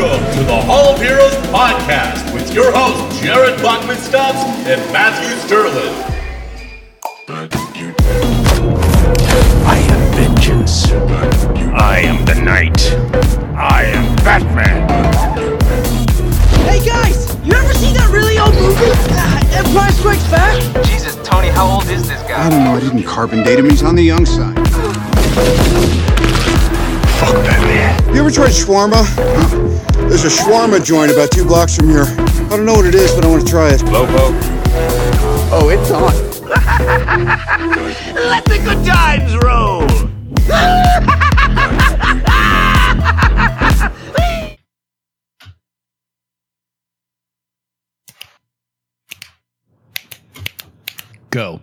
Welcome to the Hall of Heroes podcast with your hosts Jared Bachman Stubbs and Matthew Sterling. I am vengeance. I am the knight. I am Batman. Hey guys, you ever seen that really old movie? Uh, Empire Strikes Back? Jesus, Tony, how old is this guy? I don't know. I didn't carbon date him. He's on the young side. Fuck Batman. You ever tried shawarma? There's a shawarma joint about two blocks from here. I don't know what it is, but I want to try it. Lobo. Oh, it's on. Let the good times roll. Go.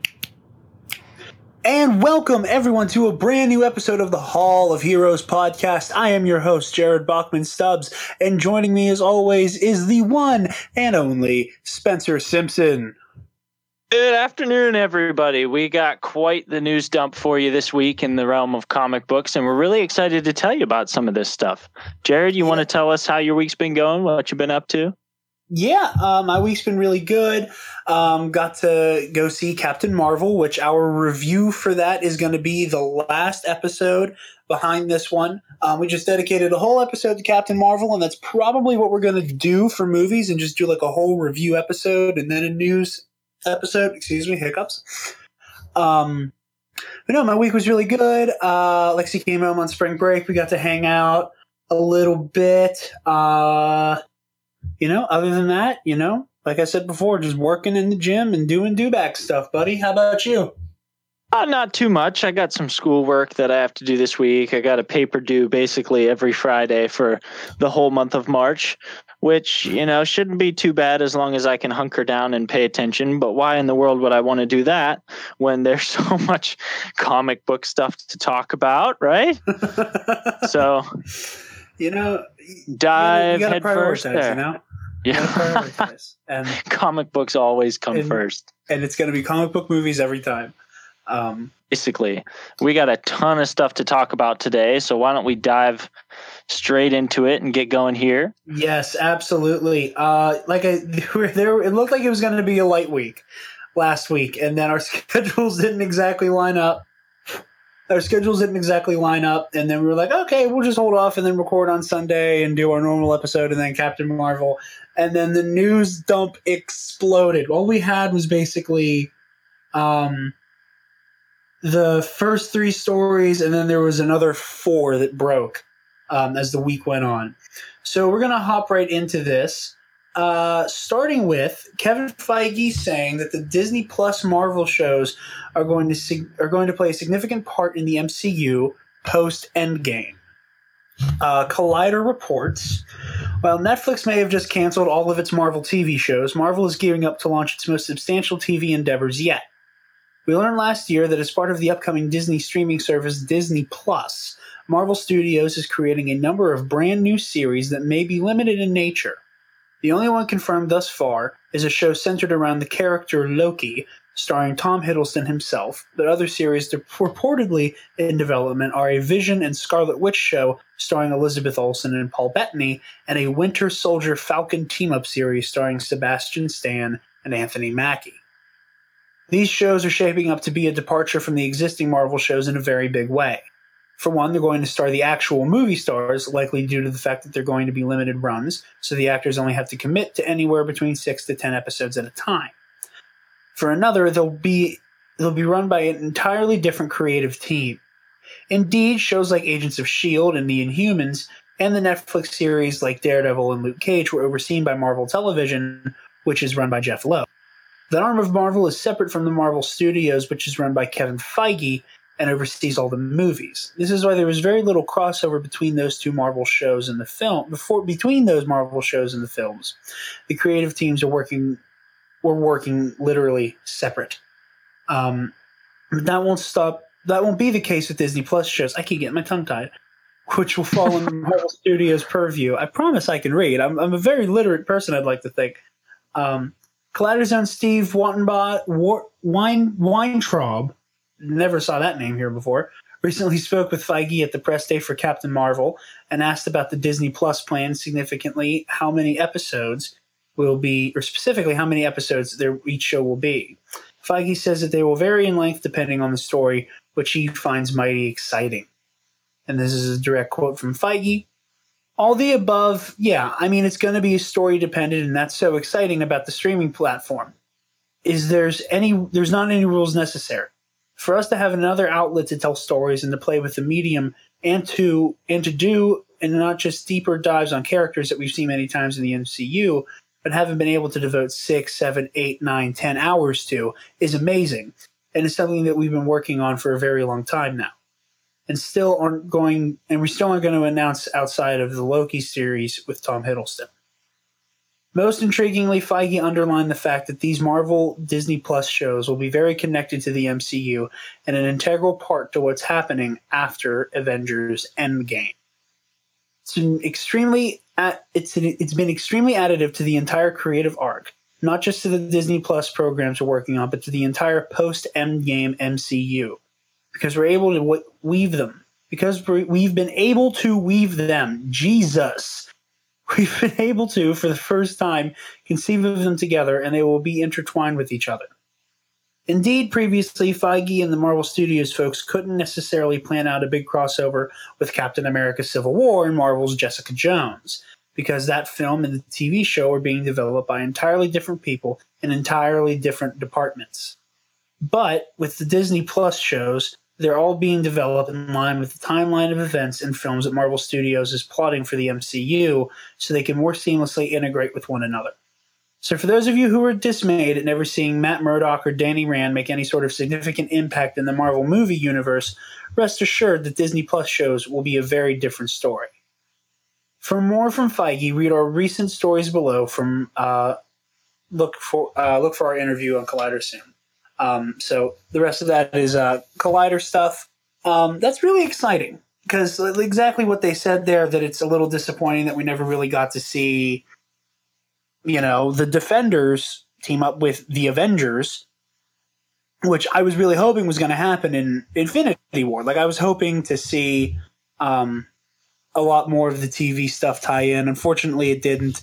And welcome everyone to a brand new episode of the Hall of Heroes podcast. I am your host, Jared Bachman Stubbs, and joining me as always is the one and only Spencer Simpson. Good afternoon, everybody. We got quite the news dump for you this week in the realm of comic books, and we're really excited to tell you about some of this stuff. Jared, you want to tell us how your week's been going, what you've been up to? Yeah, uh, my week's been really good. Um, got to go see Captain Marvel, which our review for that is going to be the last episode behind this one. Um, we just dedicated a whole episode to Captain Marvel, and that's probably what we're going to do for movies and just do like a whole review episode and then a news episode. Excuse me, hiccups. Um, but no, my week was really good. Uh, Lexi came home on spring break. We got to hang out a little bit. Uh, you know, other than that, you know, like I said before, just working in the gym and doing do back stuff, buddy. How about you? Uh, not too much. I got some schoolwork that I have to do this week. I got a paper due basically every Friday for the whole month of March, which, you know, shouldn't be too bad as long as I can hunker down and pay attention. But why in the world would I want to do that when there's so much comic book stuff to talk about, right? So you know, dive you gotta head first prioritize, there. you know? Yeah. and comic books always come And- first. and it's gonna be comic book movies every time. Um, basically. We got a ton of stuff to talk about today, so why don't we dive straight into it and get going here? yes, absolutely. Uh, like I, there, it looked like it was going to be a light week last week, and then our schedules didn't exactly line up. Our schedules didn't exactly line up, and then we were like, okay, we'll just hold off and then record on Sunday and do our normal episode, and then Captain Marvel, and then the news dump exploded. All we had was basically, um, the first three stories, and then there was another four that broke um, as the week went on. So we're gonna hop right into this. Uh, starting with Kevin Feige saying that the Disney Plus Marvel shows are going to sig- are going to play a significant part in the MCU post Endgame. Uh, Collider reports while Netflix may have just canceled all of its Marvel TV shows, Marvel is gearing up to launch its most substantial TV endeavors yet. We learned last year that as part of the upcoming Disney streaming service Disney Plus, Marvel Studios is creating a number of brand new series that may be limited in nature. The only one confirmed thus far is a show centered around the character Loki, starring Tom Hiddleston himself, but other series reportedly in development are a Vision and Scarlet Witch show starring Elizabeth Olsen and Paul Bettany, and a Winter Soldier Falcon team up series starring Sebastian Stan and Anthony Mackie. These shows are shaping up to be a departure from the existing Marvel shows in a very big way. For one, they're going to star the actual movie stars, likely due to the fact that they're going to be limited runs, so the actors only have to commit to anywhere between six to ten episodes at a time. For another, they'll be they'll be run by an entirely different creative team. Indeed, shows like Agents of S.H.I.E.L.D. and The Inhumans and the Netflix series like Daredevil and Luke Cage were overseen by Marvel Television, which is run by Jeff Loeb. That arm of Marvel is separate from the Marvel Studios, which is run by Kevin Feige and oversees all the movies. This is why there was very little crossover between those two Marvel shows and the film. Before between those Marvel shows and the films, the creative teams are working were working literally separate. Um, that won't stop. That won't be the case with Disney Plus shows. I keep getting my tongue tied. Which will fall under Marvel Studios' purview. I promise I can read. I'm, I'm a very literate person. I'd like to think. Um, Collider's own Steve Wattenbot, War, Wine, Weintraub, never saw that name here before, recently spoke with Feige at the press day for Captain Marvel and asked about the Disney Plus plan, significantly how many episodes will be, or specifically how many episodes each show will be. Feige says that they will vary in length depending on the story, which he finds mighty exciting. And this is a direct quote from Feige. All the above, yeah, I mean, it's going to be story dependent, and that's so exciting about the streaming platform. Is there's any, there's not any rules necessary for us to have another outlet to tell stories and to play with the medium and to and to do and not just deeper dives on characters that we've seen many times in the MCU, but haven't been able to devote six, seven, eight, nine, ten hours to is amazing. And it's something that we've been working on for a very long time now. And still aren't going and we still aren't going to announce outside of the Loki series with Tom Hiddleston. Most intriguingly, Feige underlined the fact that these Marvel Disney Plus shows will be very connected to the MCU and an integral part to what's happening after Avengers Endgame. It's been extremely it's it's been extremely additive to the entire creative arc, not just to the Disney Plus programs we're working on, but to the entire post Endgame MCU, because we're able to weave them. Because we've been able to weave them. Jesus we've been able to, for the first time, conceive of them together and they will be intertwined with each other. Indeed, previously, Feige and the Marvel Studios folks couldn't necessarily plan out a big crossover with Captain America Civil War and Marvel's Jessica Jones, because that film and the TV show were being developed by entirely different people in entirely different departments. But with the Disney Plus shows, they're all being developed in line with the timeline of events and films that Marvel Studios is plotting for the MCU so they can more seamlessly integrate with one another. So, for those of you who are dismayed at never seeing Matt Murdock or Danny Rand make any sort of significant impact in the Marvel movie universe, rest assured that Disney Plus shows will be a very different story. For more from Feige, read our recent stories below. From uh, look for uh, look for our interview on Collider soon. Um, so the rest of that is uh, Collider stuff. Um, that's really exciting because exactly what they said there that it's a little disappointing that we never really got to see, you know, the Defenders team up with the Avengers, which I was really hoping was going to happen in Infinity War. Like I was hoping to see um, a lot more of the TV stuff tie in. Unfortunately, it didn't,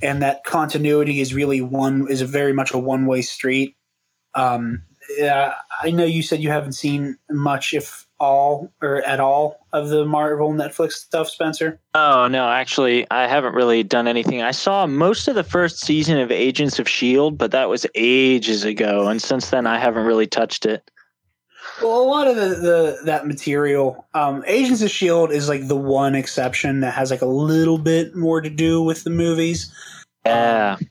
and that continuity is really one is very much a one way street. Um, yeah, I know you said you haven't seen much, if all or at all, of the Marvel Netflix stuff, Spencer. Oh no, actually, I haven't really done anything. I saw most of the first season of Agents of Shield, but that was ages ago, and since then, I haven't really touched it. Well, a lot of the, the that material, um, Agents of Shield is like the one exception that has like a little bit more to do with the movies. Yeah, um,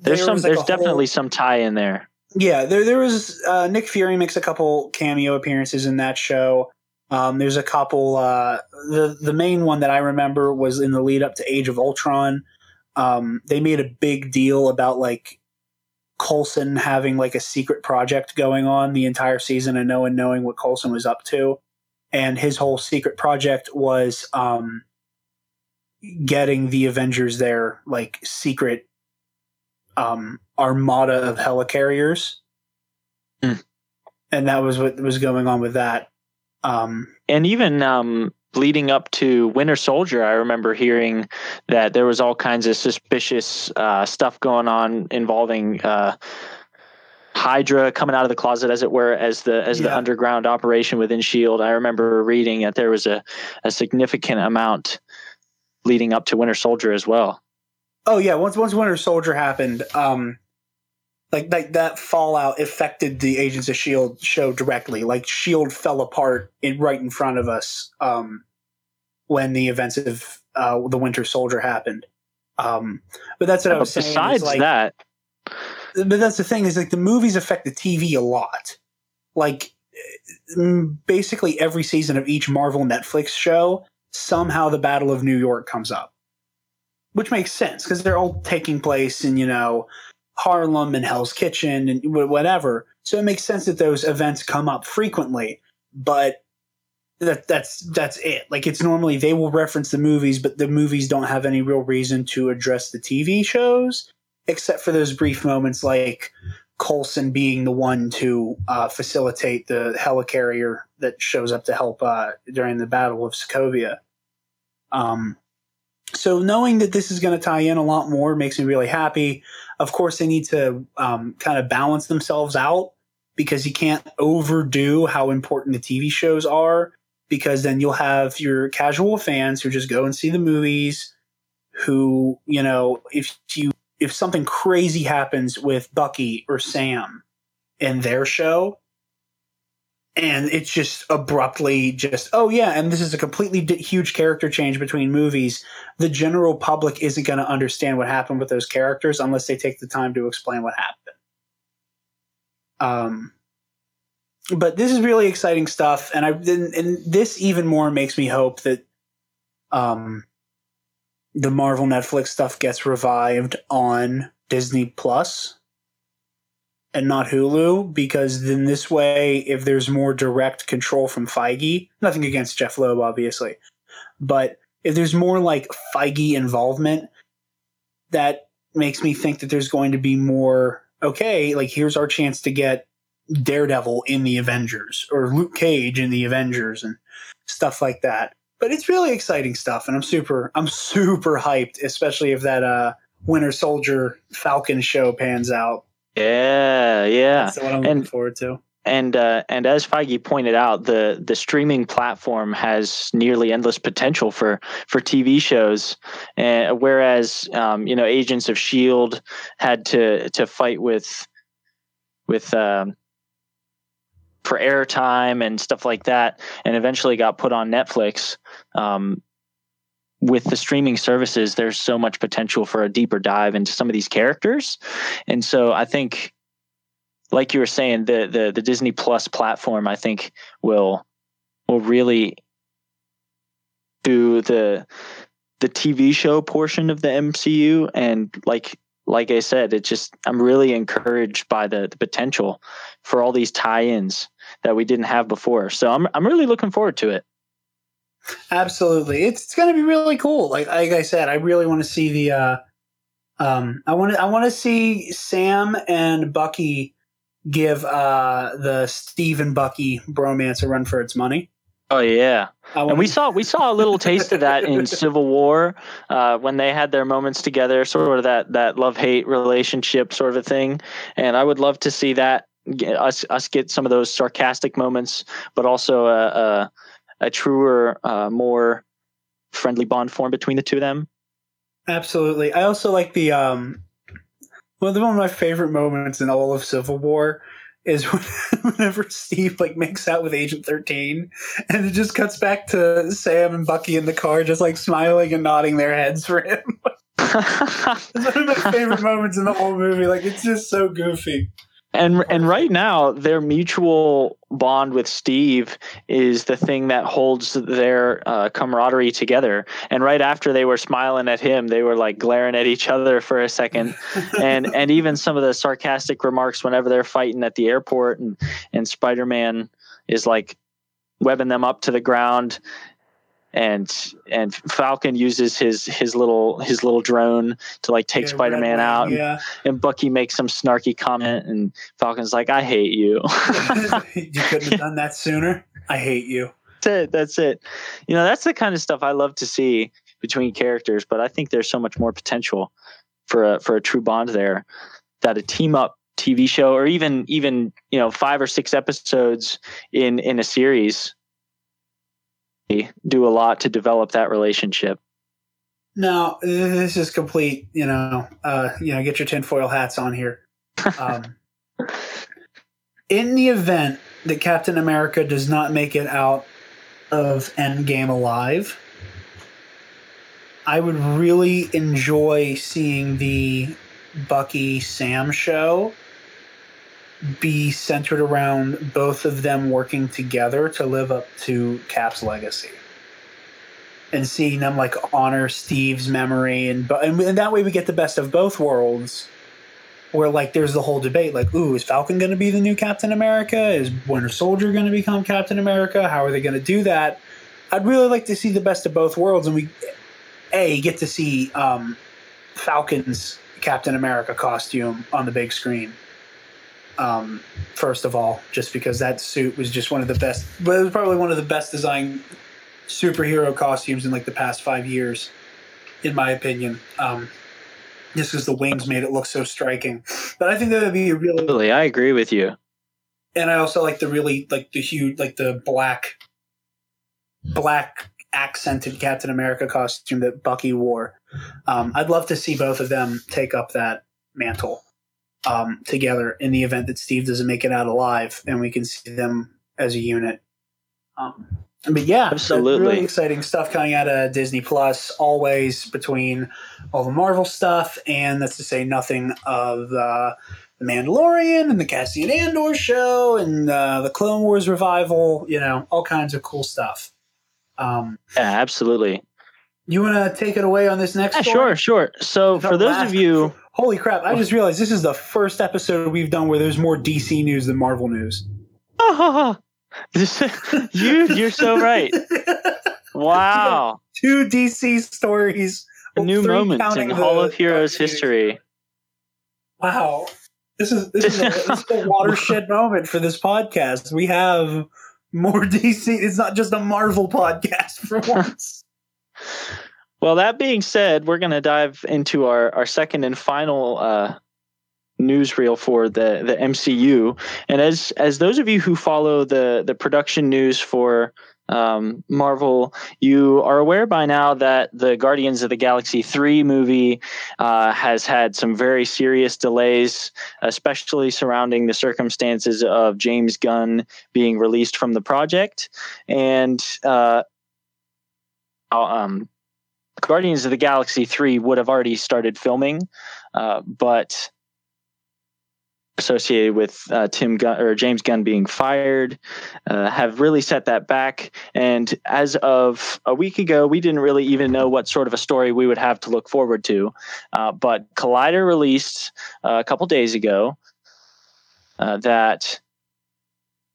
there's there some. Like there's definitely whole, some tie in there. Yeah, there there was uh, Nick Fury makes a couple cameo appearances in that show. Um, there's a couple. Uh, the the main one that I remember was in the lead up to Age of Ultron. Um, they made a big deal about like Coulson having like a secret project going on the entire season and no one knowing what Coulson was up to. And his whole secret project was um, getting the Avengers their like secret um, armada of helicarriers. Mm. And that was what was going on with that. Um, and even um, leading up to Winter Soldier, I remember hearing that there was all kinds of suspicious uh, stuff going on involving uh, Hydra coming out of the closet, as it were, as the as yeah. the underground operation within Shield. I remember reading that there was a, a significant amount leading up to Winter Soldier as well. Oh yeah, once once Winter Soldier happened, um, like like that fallout affected the Agents of Shield show directly. Like Shield fell apart in right in front of us um, when the events of uh, the Winter Soldier happened. Um, but that's what yeah, I was saying. Besides like, that, but that's the thing is like the movies affect the TV a lot. Like basically every season of each Marvel Netflix show, somehow the Battle of New York comes up which makes sense because they're all taking place in you know Harlem and Hell's Kitchen and whatever. So it makes sense that those events come up frequently, but that that's that's it. Like it's normally they will reference the movies, but the movies don't have any real reason to address the TV shows, except for those brief moments like Coulson being the one to uh, facilitate the helicarrier that shows up to help uh, during the Battle of Sokovia. Um, so knowing that this is going to tie in a lot more makes me really happy. Of course, they need to um, kind of balance themselves out because you can't overdo how important the TV shows are because then you'll have your casual fans who just go and see the movies who, you know, if you if something crazy happens with Bucky or Sam in their show and it's just abruptly just oh yeah and this is a completely d- huge character change between movies. The general public isn't going to understand what happened with those characters unless they take the time to explain what happened. Um but this is really exciting stuff and i and, and this even more makes me hope that um the marvel netflix stuff gets revived on disney plus and not hulu because then this way if there's more direct control from feige nothing against jeff loeb obviously but if there's more like feige involvement that makes me think that there's going to be more okay like here's our chance to get Daredevil in the Avengers or Luke Cage in the Avengers and stuff like that. But it's really exciting stuff, and I'm super I'm super hyped, especially if that uh, Winter Soldier Falcon show pans out. Yeah, yeah. That's what I'm looking And- forward to. And uh, and as Feige pointed out, the the streaming platform has nearly endless potential for for TV shows, uh, whereas um, you know Agents of Shield had to to fight with with um, for airtime and stuff like that, and eventually got put on Netflix. Um, with the streaming services, there's so much potential for a deeper dive into some of these characters, and so I think like you were saying, the the the Disney Plus platform, I think will will really do the the TV show portion of the MCU, and like like I said, it just I'm really encouraged by the the potential for all these tie-ins that we didn't have before. So I'm I'm really looking forward to it. Absolutely, it's, it's going to be really cool. Like like I said, I really want to see the. Uh, um, I want to I want to see Sam and Bucky give uh, the Steve and Bucky bromance a run for its money. Oh yeah. I and we saw we saw a little taste of that in Civil War uh, when they had their moments together, sort of that that love hate relationship sort of a thing. And I would love to see that us us get some of those sarcastic moments, but also a a, a truer, uh, more friendly bond form between the two of them. Absolutely. I also like the um one of my favorite moments in all of Civil War is when, whenever Steve like makes out with Agent 13 and it just cuts back to Sam and Bucky in the car just like smiling and nodding their heads for him. it's one of my favorite moments in the whole movie. Like it's just so goofy. And and right now their mutual bond with Steve is the thing that holds their uh, camaraderie together. And right after they were smiling at him, they were like glaring at each other for a second, and and even some of the sarcastic remarks whenever they're fighting at the airport, and and Spider Man is like webbing them up to the ground. And and Falcon uses his his little his little drone to like take Yeah, Spider Man out, Yeah. and Bucky makes some snarky comment, and Falcon's like, "I hate you." you couldn't have done that sooner. I hate you. that's it. That's it. You know, that's the kind of stuff I love to see between characters. But I think there's so much more potential for a for a true bond there that a team up TV show or even even you know five or six episodes in in a series do a lot to develop that relationship. No, this is complete. You know, uh, you know, get your tinfoil hats on here. Um, in the event that Captain America does not make it out of Endgame alive, I would really enjoy seeing the Bucky Sam show be centered around both of them working together to live up to Cap's legacy and seeing them like honor Steve's memory and and, and that way we get the best of both worlds. Where like there's the whole debate like, ooh, is Falcon going to be the new Captain America? Is Winter Soldier going to become Captain America? How are they going to do that? I'd really like to see the best of both worlds, and we a get to see um, Falcon's Captain America costume on the big screen, Um, first of all, just because that suit was just one of the best, but it was probably one of the best designed superhero costumes in like the past five years, in my opinion. Um, just because the wings made it look so striking. But I think that would be a really Really, I agree with you. and I also like the really like the huge like the black black accented Captain America costume that Bucky wore. Um, I'd love to see both of them take up that mantle um, together in the event that Steve doesn't make it out alive, and we can see them as a unit. Um, but yeah, Absolutely. really exciting stuff coming out of Disney Plus. Always between all the Marvel stuff, and that's to say nothing of uh, the Mandalorian and the Cassian Andor show and uh, the Clone Wars revival. You know, all kinds of cool stuff. Um, Yeah, absolutely. you want to take it away on this next? Yeah, sure, sure. So for those of you, holy crap! I just realized this is the first episode we've done where there's more DC news than Marvel news. This- you you're so right. Wow, Two DC stories. a new moment in Hall of Heroes history. Wow. This is this is, a, this is a watershed moment for this podcast. We have more DC. It's not just a Marvel podcast for once. Well, that being said, we're going to dive into our, our second and final uh, newsreel for the, the MCU. And as as those of you who follow the the production news for um, Marvel, you are aware by now that the Guardians of the Galaxy 3 movie uh, has had some very serious delays, especially surrounding the circumstances of James Gunn being released from the project. And uh, um, Guardians of the Galaxy 3 would have already started filming, uh, but associated with uh, Tim or James Gunn being fired, uh, have really set that back. And as of a week ago, we didn't really even know what sort of a story we would have to look forward to. Uh, but Collider released uh, a couple days ago uh,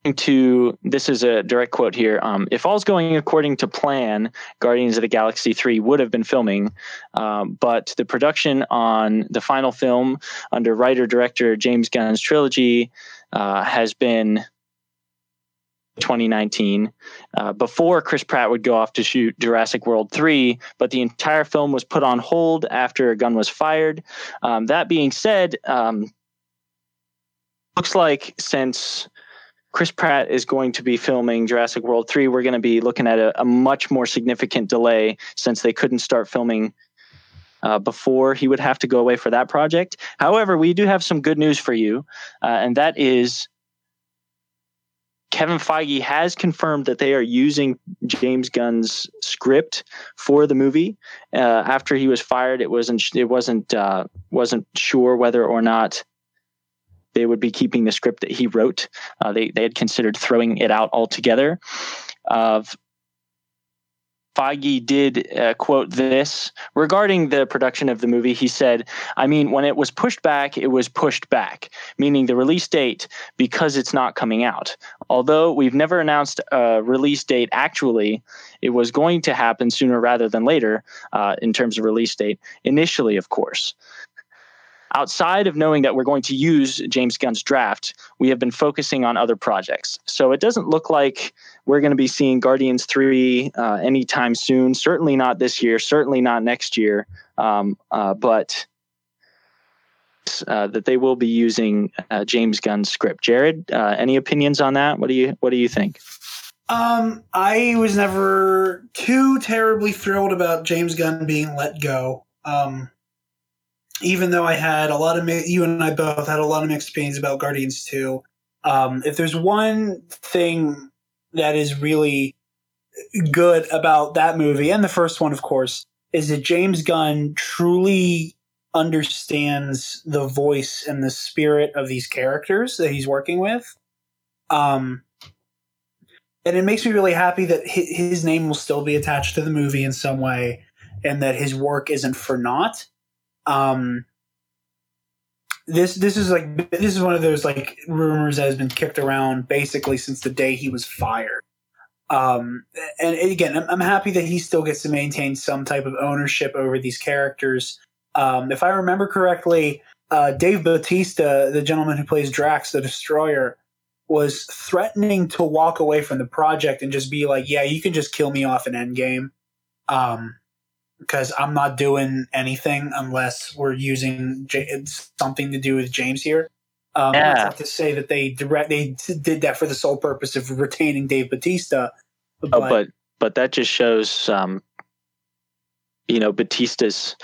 that to this is a direct quote here um, if all's going according to plan guardians of the galaxy 3 would have been filming um, but the production on the final film under writer director james gunn's trilogy uh, has been 2019 uh, before chris pratt would go off to shoot jurassic world 3 but the entire film was put on hold after a gun was fired. Um, that being said um, looks like since Chris Pratt is going to be filming Jurassic World 3. We're going to be looking at a, a much more significant delay since they couldn't start filming uh, before he would have to go away for that project. However, we do have some good news for you, uh, and that is Kevin Feige has confirmed that they are using James Gunn's script for the movie. Uh, after he was fired, it wasn't it wasn't uh, wasn't sure whether or not they would be keeping the script that he wrote. Uh, they they had considered throwing it out altogether. Uh, Feige did uh, quote this regarding the production of the movie. He said, I mean, when it was pushed back, it was pushed back, meaning the release date because it's not coming out. Although we've never announced a release date actually, it was going to happen sooner rather than later uh, in terms of release date. Initially, of course. Outside of knowing that we're going to use James Gunn's draft, we have been focusing on other projects. So it doesn't look like we're going to be seeing Guardians 3 uh, anytime soon. Certainly not this year, certainly not next year. Um, uh, but uh, that they will be using uh, James Gunn's script. Jared, uh, any opinions on that? What do you What do you think? Um, I was never too terribly thrilled about James Gunn being let go. Um, even though I had a lot of mi- you and I both had a lot of mixed opinions about Guardians 2. Um, if there's one thing that is really good about that movie and the first one, of course, is that James Gunn truly understands the voice and the spirit of these characters that he's working with. Um, and it makes me really happy that his name will still be attached to the movie in some way and that his work isn't for naught um this this is like this is one of those like rumors that has been kicked around basically since the day he was fired um and again i'm, I'm happy that he still gets to maintain some type of ownership over these characters um if i remember correctly uh, Dave Batista, the gentleman who plays Drax the Destroyer, was threatening to walk away from the project and just be like, "Yeah, you can just kill me off in Endgame." Um, because I'm not doing anything unless we're using J- something to do with James here. Um, Yeah. That's not to say that they direct they did that for the sole purpose of retaining Dave Batista. But, Oh, but but that just shows um you know Batista's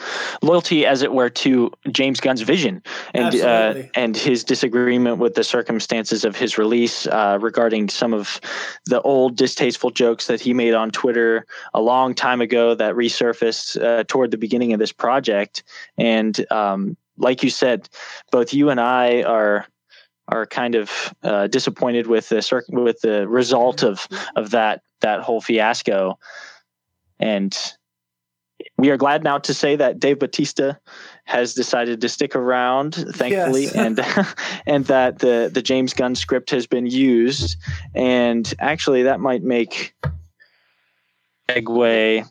loyalty as it were to James Gunn's vision and uh, and his disagreement with the circumstances of his release uh, regarding some of the old distasteful jokes that he made on Twitter a long time ago that resurfaced uh, toward the beginning of this project. And um, like you said both you and I are are kind of uh, disappointed with the circ- with the result of of that that whole fiasco. And we are glad now to say that Dave Batista has decided to stick around, thankfully, Yes. and and that the the James Gunn script has been used, and actually that might make segue.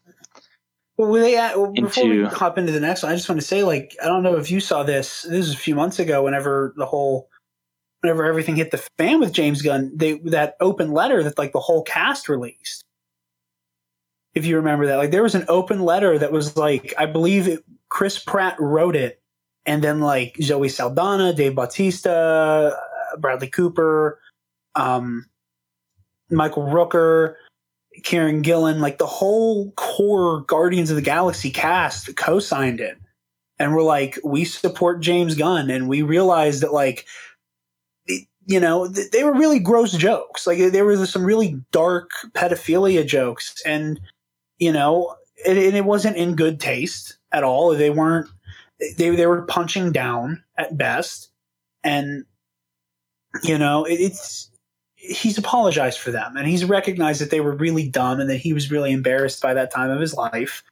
Well, they, uh, well, before we hop into the next one, I just want to say, like, I don't know if you saw this. This was a few months ago. Whenever the whole, whenever everything hit the fan with James Gunn, they that open letter that like the whole cast released. If you remember that, like, there was an open letter that was like, I believe it, Chris Pratt wrote it, and then like Zoe Saldana, Dave Bautista, uh, Bradley Cooper, um, Michael Rooker. Karen Gillan, like the whole core Guardians of the Galaxy cast co-signed it. And we're like, we support James Gunn. And we realized that like, it- you know, th- they were really gross jokes. Like there were some really dark pedophilia jokes and, you know, it, and it wasn't in good taste at all. They weren't, they, they were punching down at best. And, you know, it, it's, he's apologized for them and he's recognized that they were really dumb and that he was really embarrassed by that time of his life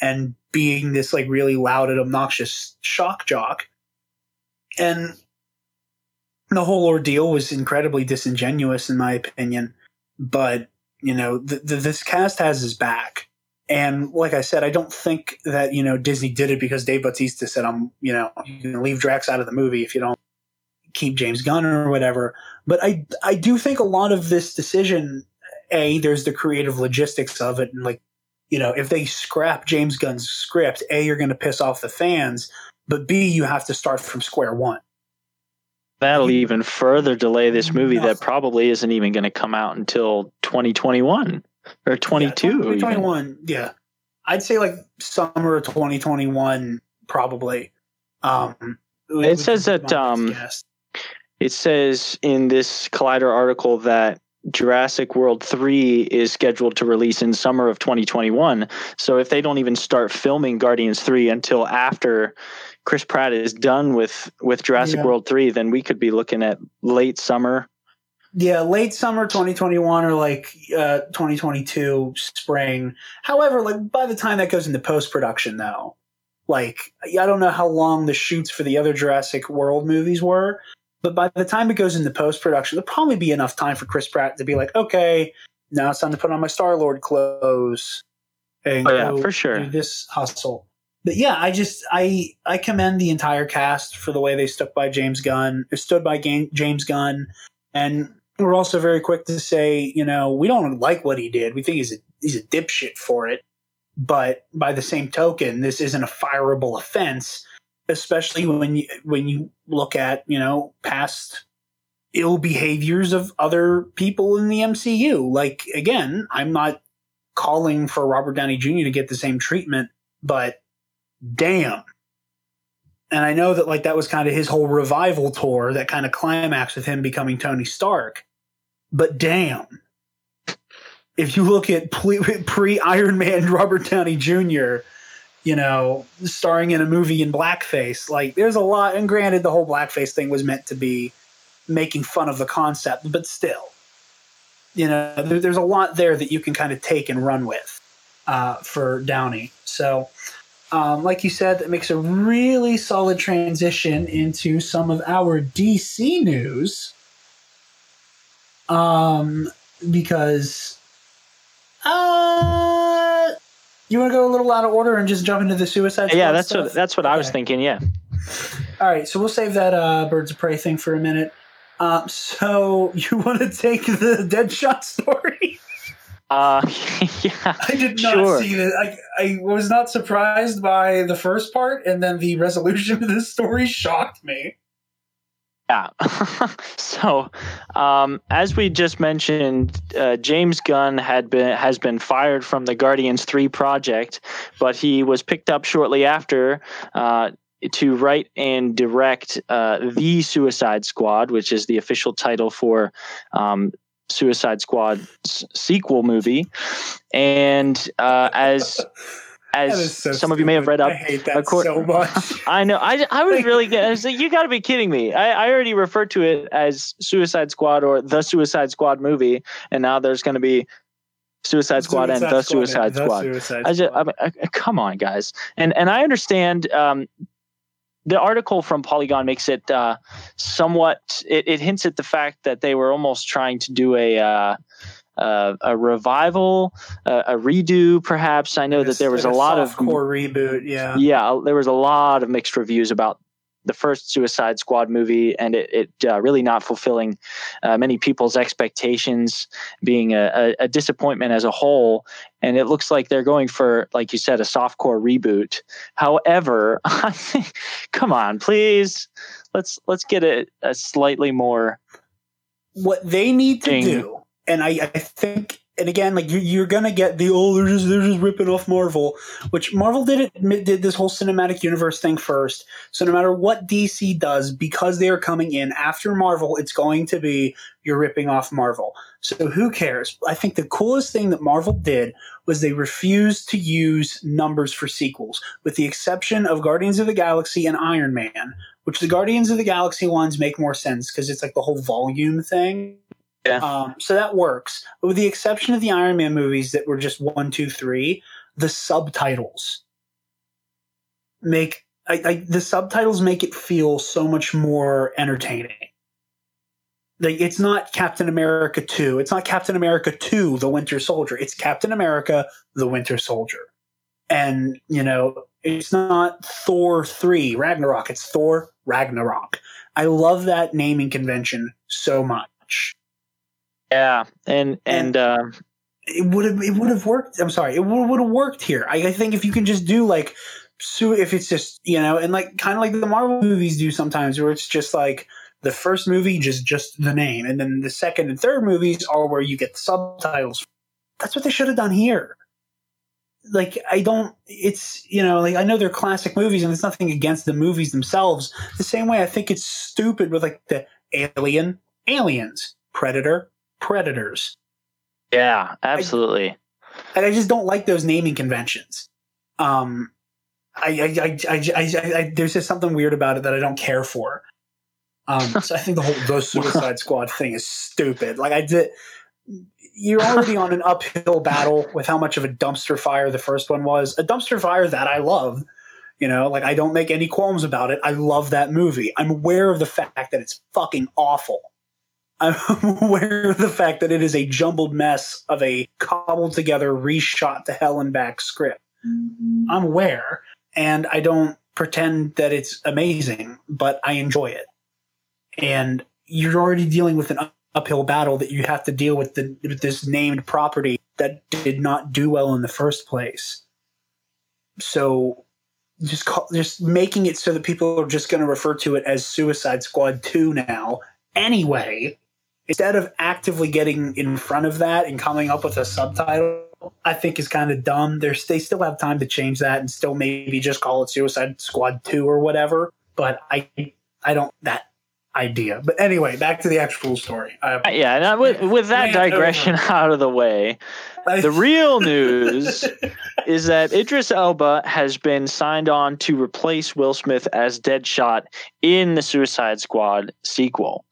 and being this like really loud and obnoxious shock jock and the whole ordeal was incredibly disingenuous in my opinion but you know th- th- this cast has his back. And like i said i don't think that you know disney did it because dave bautista said i'm you know you can leave drax out of the movie if you don't keep james gunn or whatever. But I I do think a lot of this decision, a there's the creative logistics of it, and like you know if they scrap James Gunn's script, a you're going to piss off the fans, but b you have to start from square one. That'll even further delay this movie that probably isn't even going to come out until 2021 or 22. even. 2021, yeah, I'd say like summer of 2021 probably. Um, It says that, um. It says in this Collider article that Jurassic World 3 is scheduled to release in summer of 2021. So if they don't even start filming Guardians 3 until after Chris Pratt is done with with Jurassic Yeah. World 3, then we could be looking at late summer. Yeah, late summer 2021 or like uh, 2022 spring. However, like by the time that goes into post production, though, like I don't know how long the shoots for the other Jurassic World movies were, but by the time it goes into post production, there'll probably be enough time for Chris Pratt to be like, okay, now it's time to put on my Star Lord clothes and Oh, yeah, go for sure. this hustle. But yeah, I just I I commend the entire cast for the way they stuck by James Gunn, stood by James Gunn, and we're also very quick to say, you know, we don't like what he did. We think he's a he's a dipshit for it. But by the same token, this isn't a fireable offense, especially when you when you look at you know past ill behaviors of other people in the MCU. Like again, I'm not calling for Robert Downey Jr. to get the same treatment, but damn. And I know that like that was kind of his whole revival tour, that kind of climax with him becoming Tony Stark. But damn. If you look at pre Iron Man Robert Downey Jr., you know, starring in a movie in blackface, like there's a lot. And granted, the whole blackface thing was meant to be making fun of the concept, but still, you know, there, there's a lot there that you can kind of take and run with uh, for Downey. So, um, like you said, that makes a really solid transition into some of our DC news. Um, because, uh, you want to go a little out of order and just jump into the Suicide Squad yeah, that's stuff? what that's what I was thinking. Yeah. All right, so we'll save that uh, birds of prey thing for a minute. Um, so you want to take the Deadshot story? Uh, yeah, I did not Sure. see that. I, I was not surprised by the first part, and then the resolution of this story shocked me. Yeah. so, um, as we just mentioned, uh, James Gunn had been has been fired from the Guardians Three project, but he was picked up shortly after. Uh, to write and direct uh, the Suicide Squad, which is the official title for um, Suicide Squad sequel movie, and uh, as as so some of you may have read up, I hate that course- so much. I know. I, I was really good. I was like, you got to be kidding me. I, I already referred to it as Suicide Squad or the Suicide Squad movie, and now there's going to be Suicide Squad and the Suicide Squad. Suicide I just, Squad. I mean, uh, come on, guys. And and I understand. Um, the article from Polygon makes it uh, somewhat. It, it hints at the fact that they were almost trying to do a. Uh, uh, a revival, uh, a redo, perhaps. I know that there was a lot of core reboot. Yeah, yeah, there was a lot of mixed reviews about the first Suicide Squad movie, and it, it uh, really not fulfilling uh, many people's expectations, being a, a, disappointment as a whole. And it looks like they're going for, like you said, a softcore reboot. However, I think, come on, please, let's let's get a, a slightly more. what they need to Ding. do, and I, I think, and again, like you, you're gonna get the oh, they're just they're just ripping off Marvel, which Marvel did it did this whole cinematic universe thing first. So no matter what DC does, because they are coming in after Marvel, it's going to be you're ripping off Marvel. So who cares? I think the coolest thing that Marvel did was they refused to use numbers for sequels, with the exception of Guardians of the Galaxy and Iron Man, which the Guardians of the Galaxy ones make more sense because it's like the whole volume thing. Yeah. Um, so that works. But with the exception of the Iron Man movies that were just one, two, three, the subtitles make I, I, the subtitles make it feel so much more entertaining. Like it's not Captain America 2. It's not Captain America 2, The Winter Soldier. It's Captain America, The Winter Soldier. And, you know, it's not Thor 3, Ragnarok. It's Thor Ragnarok. I love that naming convention so much. Yeah, and and uh, It would have it would have worked. I'm sorry, it would have worked here. I, I think if you can just do like so if it's just you know and like kind of like the Marvel movies do sometimes where it's just like the first movie just just the name and then the second and third movies are where you get the subtitles. That's what they should have done here. Like I don't it's you know like I know they're classic movies and it's nothing against the movies themselves. The same way I think it's stupid with like the Alien, Aliens, Predator, Predators. yeah, absolutely. And I just don't like those naming conventions. Um, I, I, I, I, I, I, there's just something weird about it that I don't care for. Um, so I think the whole the Suicide Squad thing is stupid. Like I did, you're already on an uphill battle with how much of a dumpster fire the first one was. A dumpster fire that I love. You know, like I don't make any qualms about it. I love that movie. I'm aware of the fact that it's fucking awful. I'm aware of the fact that it is a jumbled mess of a cobbled together, reshot to hell and back script. Mm-hmm. I'm aware, and I don't pretend that it's amazing, but I enjoy it. And you're already dealing with an uphill battle that you have to deal with, the, with this named property that did not do well in the first place. So just call, just making it so that people are just going to refer to it as Suicide Squad 2 now anyway instead of actively getting in front of that and coming up with a subtitle I think is kind of dumb. There's they still have time to change that and still maybe just call it Suicide Squad 2 or whatever, but I I don't that idea. But anyway, back to the actual story. Uh, I, Yeah, and I- with, with that digression out of the way, the real news is that Idris Elba has been signed on to replace Will Smith as Deadshot in the Suicide Squad sequel.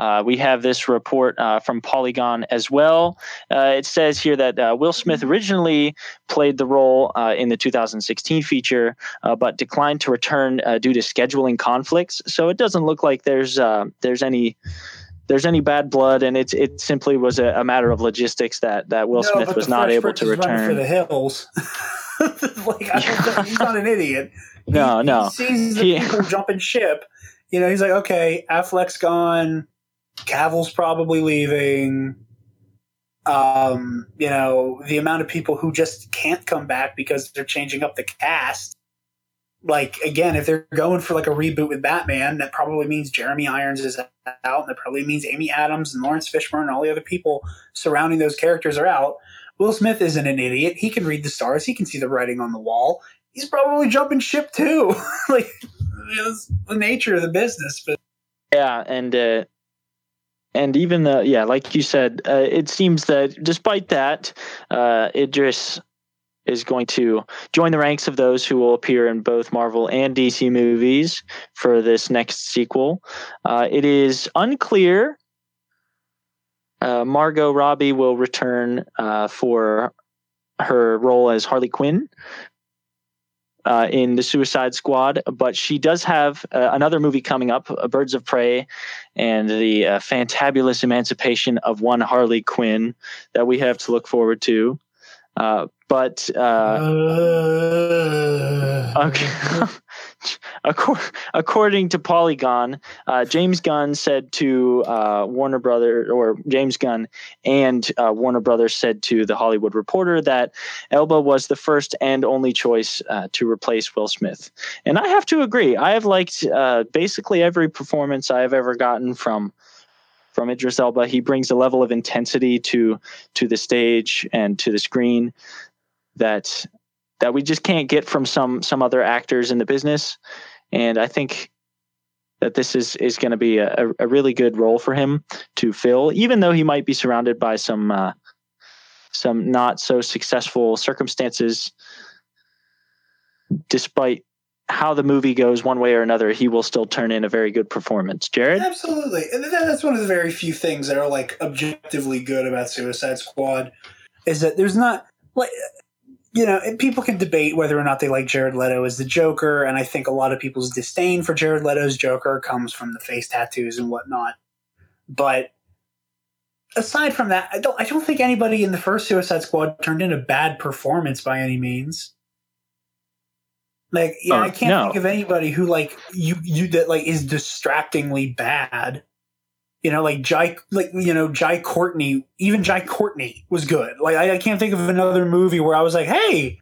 Uh, we have this report uh, from Polygon as well. Uh, it says here that uh, Will Smith originally played the role uh, in the 2016 feature, uh, but declined to return uh, due to scheduling conflicts. So it doesn't look like there's uh, there's any there's any bad blood, and it's it simply was a, a matter of logistics that that Will No, Smith was not able to running for return. the hills. like I don't think, he's not an idiot. No, he, no. He sees the He- people jumping ship. You know, he's like, okay, Affleck's gone. Cavill's probably leaving. Um, you know, the amount of people who just can't come back because they're changing up the cast. Like again, if they're going for like a reboot with Batman, that probably means Jeremy Irons is out, and that probably means Amy Adams and Laurence Fishburne and all the other people surrounding those characters are out. Will Smith isn't an idiot. He can read the stars. He can see the writing on the wall. He's probably jumping ship too. like it's the nature of the business. But Yeah, and uh, and even the yeah, like you said, uh, it seems that despite that, uh, Idris is going to join the ranks of those who will appear in both Marvel and DC movies for this next sequel. Uh, it is unclear. Uh, Margot Robbie will return uh, for her role as Harley Quinn uh, in the Suicide Squad, but she does have uh, another movie coming up, uh, Birds of Prey, and the uh, fantabulous emancipation of one Harley Quinn that we have to look forward to. Uh, but uh, okay. Accor- According to Polygon, uh, James Gunn said to uh, Warner Brother, or James Gunn and uh, Warner Brothers said to the Hollywood Reporter that Elba was the first and only choice uh, to replace Will Smith. And I have to agree. I have liked uh, basically every performance I have ever gotten from from Idris Elba. He brings a level of intensity to to the stage and to the screen that that we just can't get from some some other actors in the business. And I think that this is is going to be a, a really good role for him to fill, even though he might be surrounded by some uh, some not so successful circumstances. Despite how the movie goes, one way or another, he will still turn in a very good performance. Jared, Absolutely. And that's one of the very few things that are like objectively good about Suicide Squad is that there's not like you know, people can debate whether or not they like Jared Leto as the Joker, and I think a lot of people's disdain for Jared Leto's Joker comes from the face tattoos and whatnot. But aside from that, I don't I don't think anybody in the first Suicide Squad turned in a bad performance by any means. Like, yeah, Uh, I can't no. think of anybody who like you you that like is distractingly bad. You know, like Jai, like you know, Jai Courtney. Even Jai Courtney was good. Like, I, I can't think of another movie where I was like, "Hey,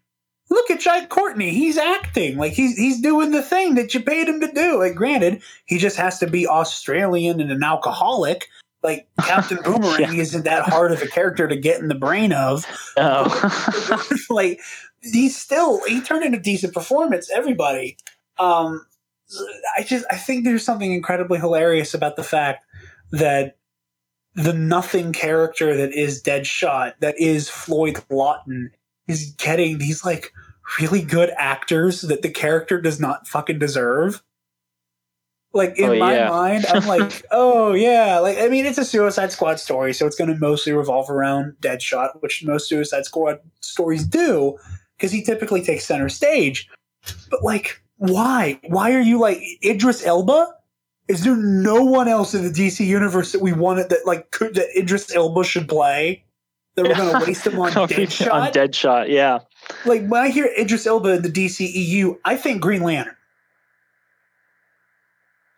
look at Jai Courtney. He's acting. Like he's he's doing the thing that you paid him to do." Like, granted, he just has to be Australian and an alcoholic. Like Captain Boomerang isn't that hard of a character to get in the brain of. oh. like he's still he turned in a decent performance. Everybody, um, I just I think there's something incredibly hilarious about the fact that the nothing character that is Deadshot, that is Floyd Lawton, is getting these like really good actors that the character does not fucking deserve. Like in Oh, my yeah. mind, I'm like, oh yeah, like I mean, it's a Suicide Squad story, so it's going to mostly revolve around Deadshot, which most Suicide Squad stories do, because he typically takes center stage. But like, why? Why are you like Idris Elba? Is there no one else in the DC universe that we wanted that like could that Idris Elba should play? That we're going to waste him on Deadshot. on? Deadshot, yeah. like when I hear Idris Elba in the DCEU, I think Green Lantern.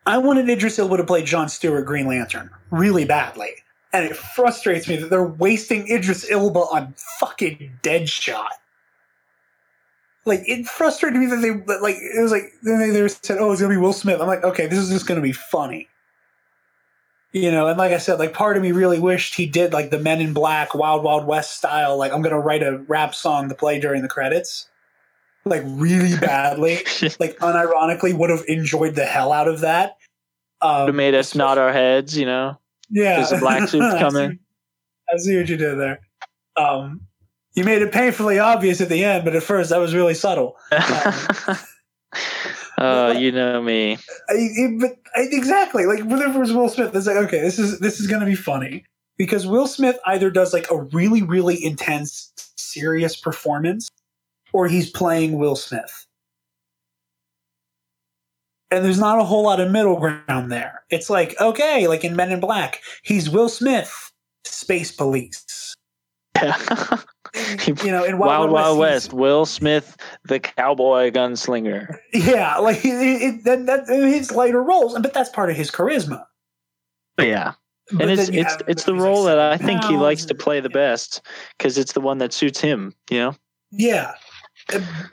I wanted Idris Elba to play John Stewart Green Lantern really badly. And it frustrates me that they're wasting Idris Elba on fucking Deadshot. Like it frustrated me that they that, like it was like then they, they said, "Oh, it's gonna be Will Smith." I'm like, okay, this is just gonna be funny, you know. And like I said, like part of me really wished he did like the Men in Black Wild Wild West style. Like I'm gonna write a rap song to play during the credits, like really badly. like unironically, would have enjoyed the hell out of that. Um, Would have made us nod our heads, you know. yeah, There's a black suit coming. I see what you did there. Um, you made it painfully obvious at the end, but at first that was really subtle. Um, oh, uh, you know me. I, but I, exactly like whenever it was Will Smith, it's like okay, this is this is going to be funny because Will Smith either does like a really really intense serious performance, or he's playing Will Smith. And there's not a whole lot of middle ground there. It's like, okay, like in Men in Black, he's Will Smith, space police. you know, in Wild Wild, West, West, Will Smith, the cowboy gunslinger. Yeah, like it, it, that, that his later roles, but that's part of his charisma. Yeah. But and it's it's it's the role like that I think he likes to play the best because it's the one that suits him. You know. Yeah.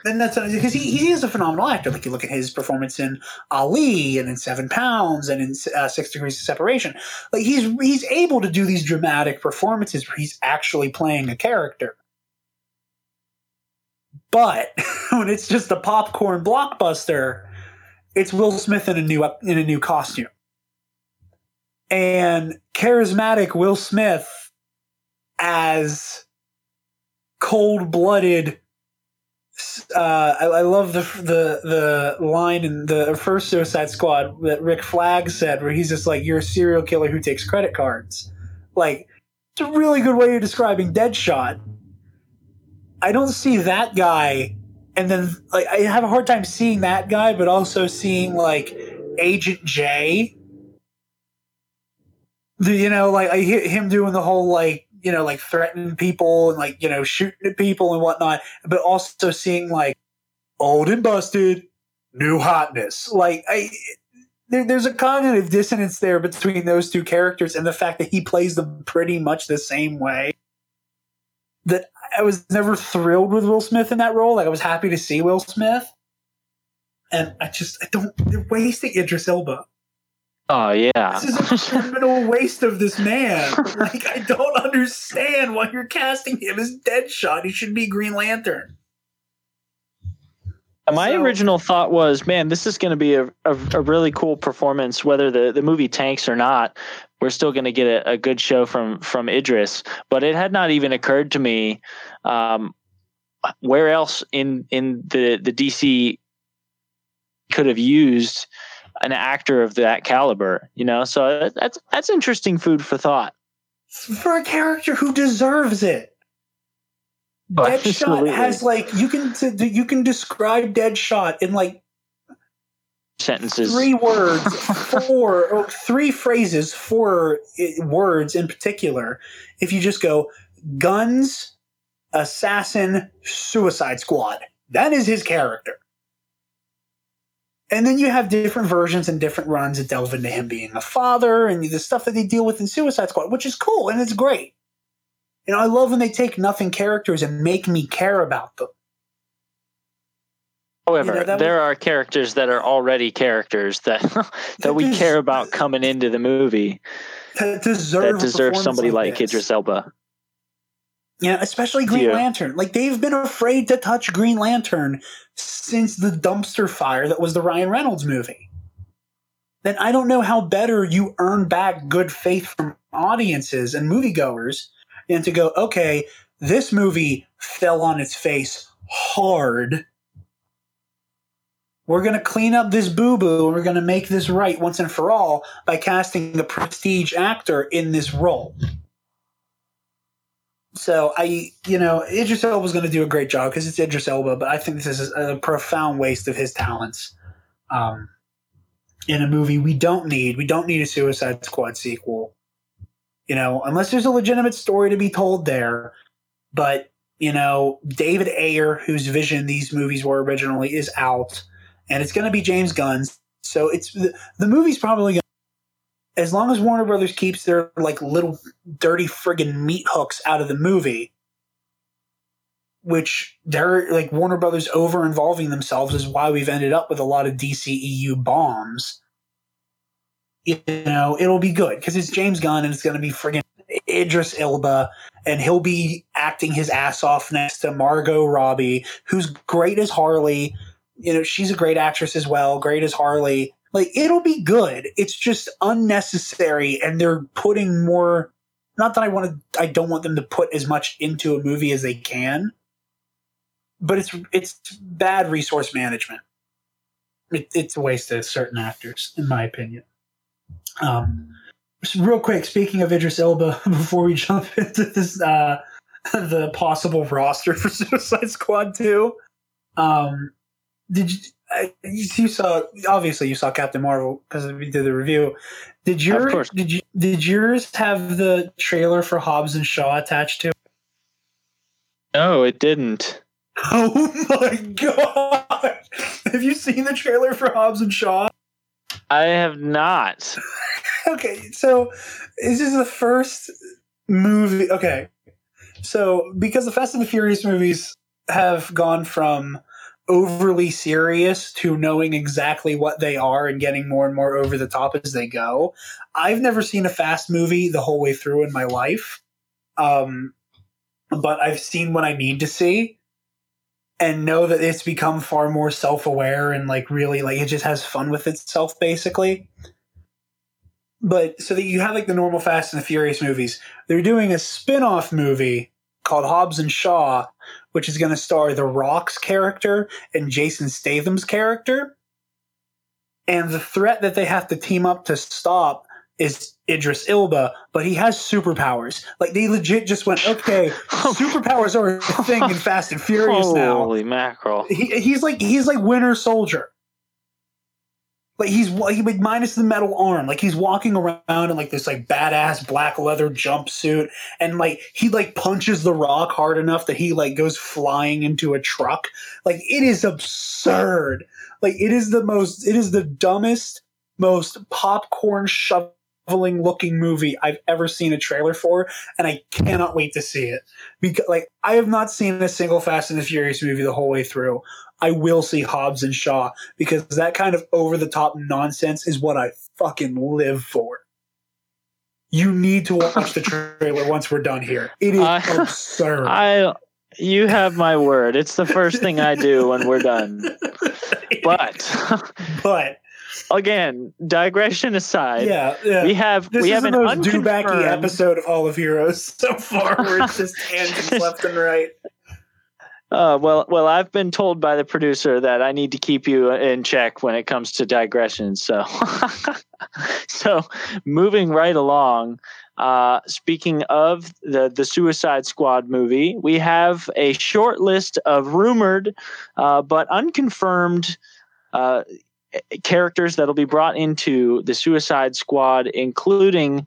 And that's because he, he is a phenomenal actor. Like you look at his performance in Ali and in Seven Pounds and in uh, Six Degrees of Separation. Like he's he's able to do these dramatic performances where he's actually playing a character. But when it's just a popcorn blockbuster, it's Will Smith in a new in a new costume, and charismatic Will Smith as cold blooded. Uh, I, I love the the the line in the first Suicide Squad that Rick Flag said, where he's just like, "You're a serial killer who takes credit cards." Like, it's a really good way of describing Deadshot. I don't see that guy, and then like I have a hard time seeing that guy, but also seeing like Agent J. The you know like I hear him doing the whole like you know like threatening people and like you know shooting at people and whatnot, but also seeing like old and busted, new hotness. Like I. There, there's a cognitive dissonance there between those two characters and the fact that he plays them pretty much the same way that I was never thrilled with Will Smith in that role. Like I was happy to see Will Smith, and I just I don't. They're wasting Idris Elba. Oh yeah. This is a criminal waste of this man. Like I don't understand why you're casting him as Deadshot. He should be Green Lantern. Uh, my So- original thought was, man, this is going to be a, a, a really cool performance. Whether the, the movie tanks or not, we're still going to get a, a good show from from Idris. But it had not even occurred to me um, where else in in the the DC could have used an actor of that caliber. You know, so that's that's interesting food for thought. For a character who deserves it. Deadshot Absolutely. has like you can you can describe Deadshot in like sentences. three words, four, or three phrases, four words in particular. If you just go guns, assassin, suicide squad, that is his character. And then you have different versions and different runs that delve into him being a father and the stuff that they deal with in Suicide Squad, which is cool and it's great. You know, I love when they take nothing characters and make me care about them. However, You know, there are characters that are already characters that that we care about coming into the movie That deserve that deserve somebody like this. Idris Elba. Yeah, especially Green Yeah. Lantern. Like they've been afraid to touch Green Lantern since the dumpster fire that was the Ryan Reynolds movie. Then I don't know how better you earn back good faith from audiences and moviegoers than to go, okay, this movie fell on its face hard. We're going to clean up this boo boo and we're going to make this right once and for all by casting a prestige actor in this role. So I, you know, Idris Elba was going to do a great job because it's Idris Elba, but I think this is a profound waste of his talents um, in a movie we don't need. We don't need a Suicide Squad sequel, you know, unless there's a legitimate story to be told there. But you know, David Ayer, whose vision these movies were originally, is out, and it's going to be James Gunn's. So it's the, the movie's probably going. As long as Warner Brothers keeps their like little dirty friggin' meat hooks out of the movie, which they're like Warner Brothers over involving themselves is why we've ended up with a lot of DCEU bombs. You know, it'll be good because it's James Gunn and it's going to be friggin' Idris Elba, and he'll be acting his ass off next to Margot Robbie, who's great as Harley. You know, she's a great actress as well, great as Harley. Like, it'll be good. It's just unnecessary, and they're putting more. Not that I want to, I don't want them to put as much into a movie as they can, but it's it's bad resource management. It, it's a waste of certain actors, in my opinion. Um, real quick, speaking of Idris Elba, before we jump into this, uh, the possible roster for Suicide Squad two, um, did you? You saw obviously you saw Captain Marvel because we did the review. Did your did you did yours have the trailer for Hobbs and Shaw attached to? it? No, it didn't. Oh my god! Have you seen the trailer for Hobbs and Shaw? I have not. okay, so this is the first movie. Okay, so because the Fast and the Furious movies have gone from overly serious to knowing exactly what they are and getting more and more over the top as they go, I've never seen a Fast movie the whole way through in my life. Um, but I've seen what I need to see and know that it's become far more self-aware and like really like it just has fun with itself basically but so that you have like the normal fast and the furious movies they're doing a spin-off movie called hobbs and shaw which is going to star the rock's character and jason statham's character and the threat that they have to team up to stop is Idris Elba, but he has superpowers. Like they legit just went, okay, superpowers are a thing in Fast and Furious now. Holy mackerel! He, he's like he's like Winter Soldier. Like he's he like minus the metal arm. Like he's walking around in like this like badass black leather jumpsuit, and like he like punches the rock hard enough that he like goes flying into a truck. Like it is absurd. Like it is the most. It is the dumbest, most popcorn shoveling looking movie I've ever seen a trailer for, and I cannot wait to see it. Because like I have not seen a single Fast and the Furious movie the whole way through. I will see Hobbs and Shaw because that kind of over the top nonsense is what I fucking live for. You need to watch the trailer once we're done here. It is absurd. I, you have my word. It's the first thing I do when we're done. But but again, digression aside, yeah, yeah. we have this we have the an unconfirmed. episode of Hall of Heroes so far, where it's just tangents left and right. Uh, well, well, I've been told by the producer that I need to keep you in check when it comes to digressions. So, so moving right along. Uh, speaking of the the Suicide Squad movie, we have a short list of rumored uh, but unconfirmed uh, characters that'll be brought into the Suicide Squad, including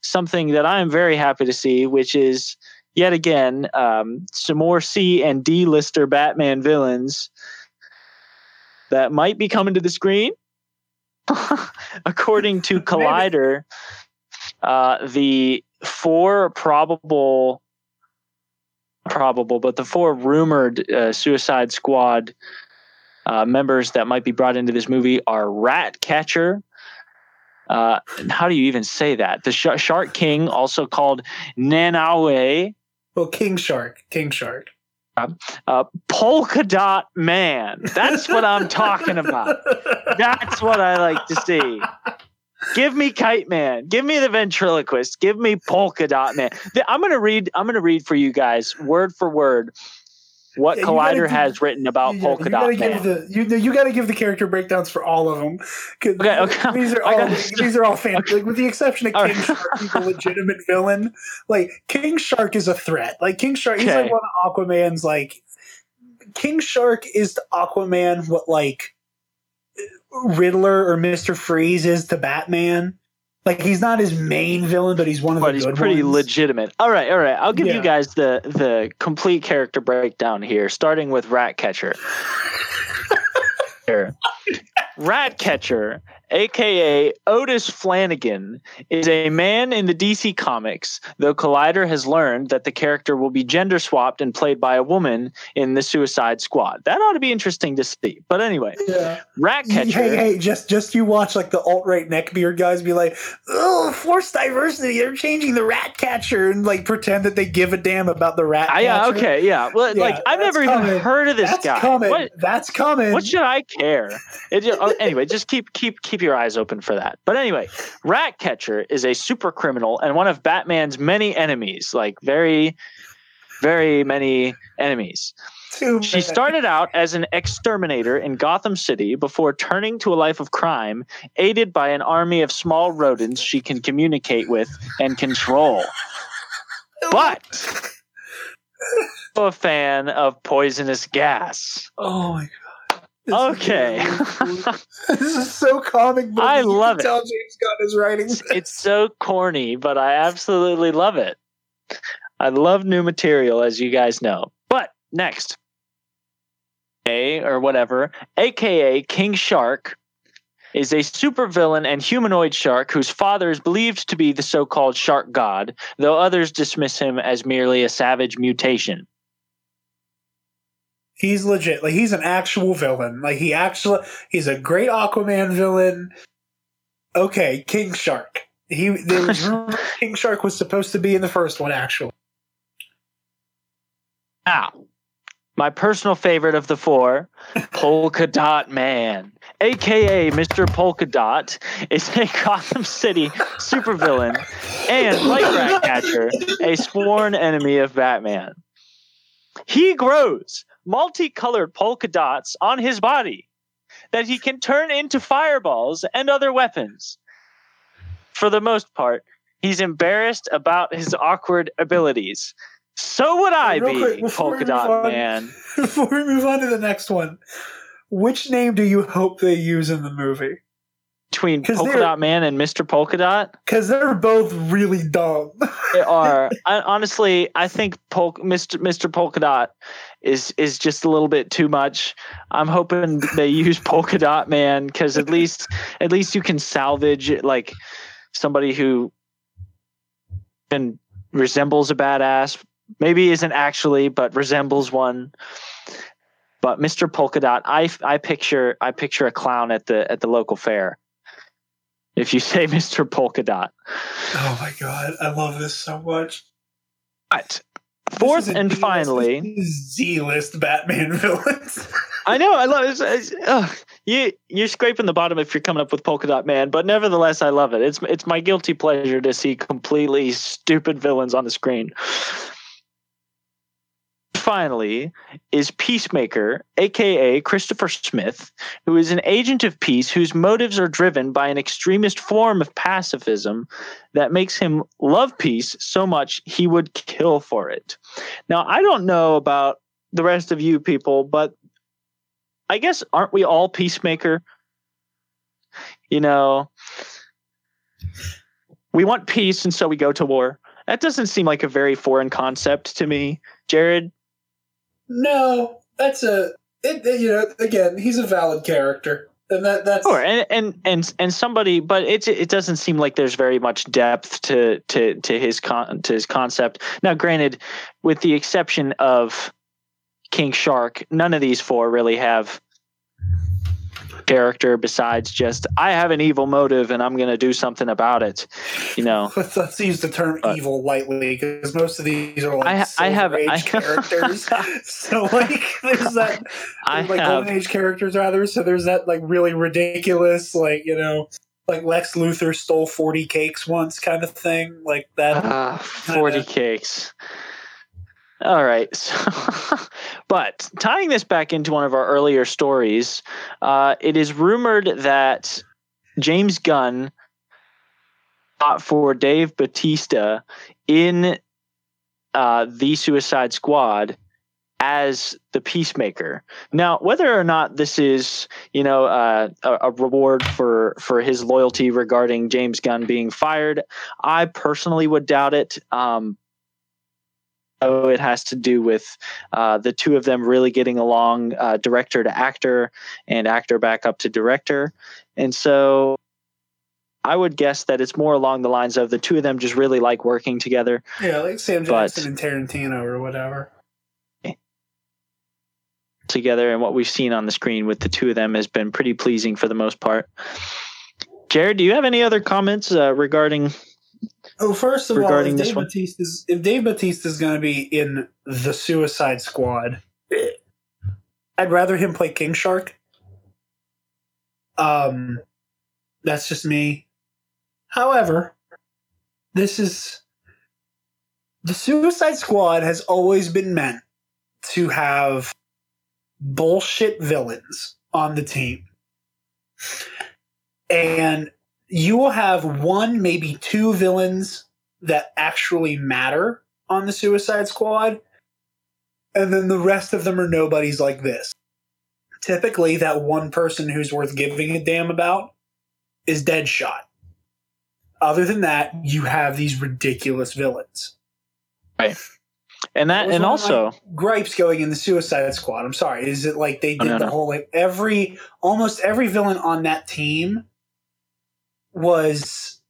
something that I am very happy to see, which is yet again um, some more C and D lister Batman villains that might be coming to the screen. According to Collider, uh, the four probable, probable, but the four rumored uh, Suicide Squad uh, members that might be brought into this movie are Ratcatcher. Uh, how do you even say that? The Sh- Shark King, also called Nanaue, Well, King Shark, King Shark. uh, Polka Dot Man. That's what I'm talking about. That's what I like to see. Give me Kite Man. Give me the ventriloquist. Give me Polka Dot Man. I'm gonna read. I'm gonna read for you guys word for word what Yeah, Collider give- has written about you, Polka you Dot Man. give the you you gotta give the character breakdowns for all of them. Okay, okay. These are all gotta- these are all fan like with the exception of All King right. Shark, he's a legitimate villain. Like King Shark is a threat. Like King Shark, he's like one of Aquaman's like King Shark is to Aquaman what like Riddler or Mister Freeze is to Batman. Like he's not his main villain, but he's one of but the he's good pretty ones. legitimate. All right, all right. I'll give Yeah. you guys the the complete character breakdown here, starting with Ratcatcher. Ratcatcher, aka Otis Flanagan, is a man in the DC comics, though Collider has learned that the character will be gender swapped and played by a woman in the Suicide Squad. That ought to be interesting to see. But anyway, Yeah. Ratcatcher. Hey, hey, just just you watch like the alt right neckbeard guys be like, oh, force diversity, they're changing the rat catcher and like pretend that they give a damn about the rat Ah, yeah, catcher. okay, yeah. Well, Yeah, like I've never coming. even heard of this That's guy. coming. What, That's coming. what should I care? It, ju- oh, anyway, just keep keep keep your eyes open for that. But anyway, Ratcatcher is a super criminal and one of Batman's many enemies, like very, very many enemies. Too She many. started out as an exterminator in Gotham City before turning to a life of crime, aided by an army of small rodents she can communicate with and control. But a fan of poisonous gas. Oh my god. This Okay. Is this is so comic book. I love it. Tell James Gunn is writing. this. it's so corny, but I absolutely love it. I love new material, as you guys know. But next. A or whatever, aka King Shark, is a supervillain and humanoid shark whose father is believed to be the so called shark god, though others dismiss him as merely a savage mutation. He's legit. Like he's an actual villain. Like he actually he's a great Aquaman villain. Okay, King Shark. He there was rumor King Shark was supposed to be in the first one actually. Now, my personal favorite of the four, Polka Dot Man, aka Mr. Polka Dot, is a Gotham City supervillain and light rat catcher, a sworn enemy of Batman. He grows multicolored polka dots on his body that he can turn into fireballs and other weapons. For the most part, he's embarrassed about his awkward abilities. So would I Real be, quick, Polka Dot on- Man. Before we move on to the next one, which name do you hope they use in the movie? Between Polka Dot Man and Mr. Polka Dot, Because they're both really dumb. they are I, honestly. I think Pol- Mr. Mr. Polka Dot is is just a little bit too much. I'm hoping they use Polka Dot Man because at least at least you can salvage like somebody who can resembles a badass. Maybe isn't actually, but resembles one. But Mr. Polka Dot, I I picture I picture a clown at the at the local fair. If you say Mr. Polka Dot. oh my god, I love this so much. But fourth and D-list- finally, Z-list Batman villains. I know I love it. It's- it's- ugh, you you're scraping the bottom if you're coming up with Polka Dot Man, but nevertheless, I love it. It's it's my guilty pleasure to see completely stupid villains on the screen. Finally, is Peacemaker, aka Christopher Smith, who is an agent of peace whose motives are driven by an extremist form of pacifism that makes him love peace so much he would kill for it. Now, I don't know about the rest of you people, but I guess aren't we all peacemaker? You know, we want peace and so we go to war. That doesn't seem like a very foreign concept to me. Jared, no, that's a it, it- you know again he's a valid character, and that that's Sure, and and and and somebody, but it's it doesn't seem like there's very much depth to to to his con to his concept. Now, granted, with the exception of King Shark, none of these four really have character besides just I have an evil motive and I'm going to do something about it. You know, Let's, let's use the term evil lightly because most of these are like I- I have- Silver I- Age characters. so like there's that I like have golden age characters rather. So there's that like really ridiculous like you know like Lex Luthor stole forty cakes once kind of thing like that. Ah, 40 cakes. All right. So, but tying this back into one of our earlier stories, uh, it is rumored that James Gunn fought for Dave Batista in uh, the Suicide Squad as the Peacemaker. Now, whether or not this is, you know, uh, a, a reward for for his loyalty regarding James Gunn being fired, I personally would doubt it. Um, it has to do with uh, the two of them really getting along, uh, director to actor, and actor back up to director, and so I would guess that it's more along the lines of the two of them just really like working together. Yeah, like Sam But- Jackson and Tarantino or whatever. together and what we've seen on the screen with the two of them has been pretty pleasing for the most part. Jared, do you have any other comments uh, regarding Oh, first of all, if Dave, one? Batista's, if Dave Batista is going to be in the Suicide Squad, I'd rather him play King Shark. Um, that's just me. However, this is the Suicide Squad has always been meant to have bullshit villains on the team. And you will have one, maybe two villains that actually matter on the Suicide Squad. And then the rest of them are nobodies like this. Typically, that one person who's worth giving a damn about is Deadshot. Other than that, you have these ridiculous villains. Right. and that and one of my also gripes going in the Suicide Squad. I'm sorry. Is it like they Oh, did no, the whole like every almost every villain on that team was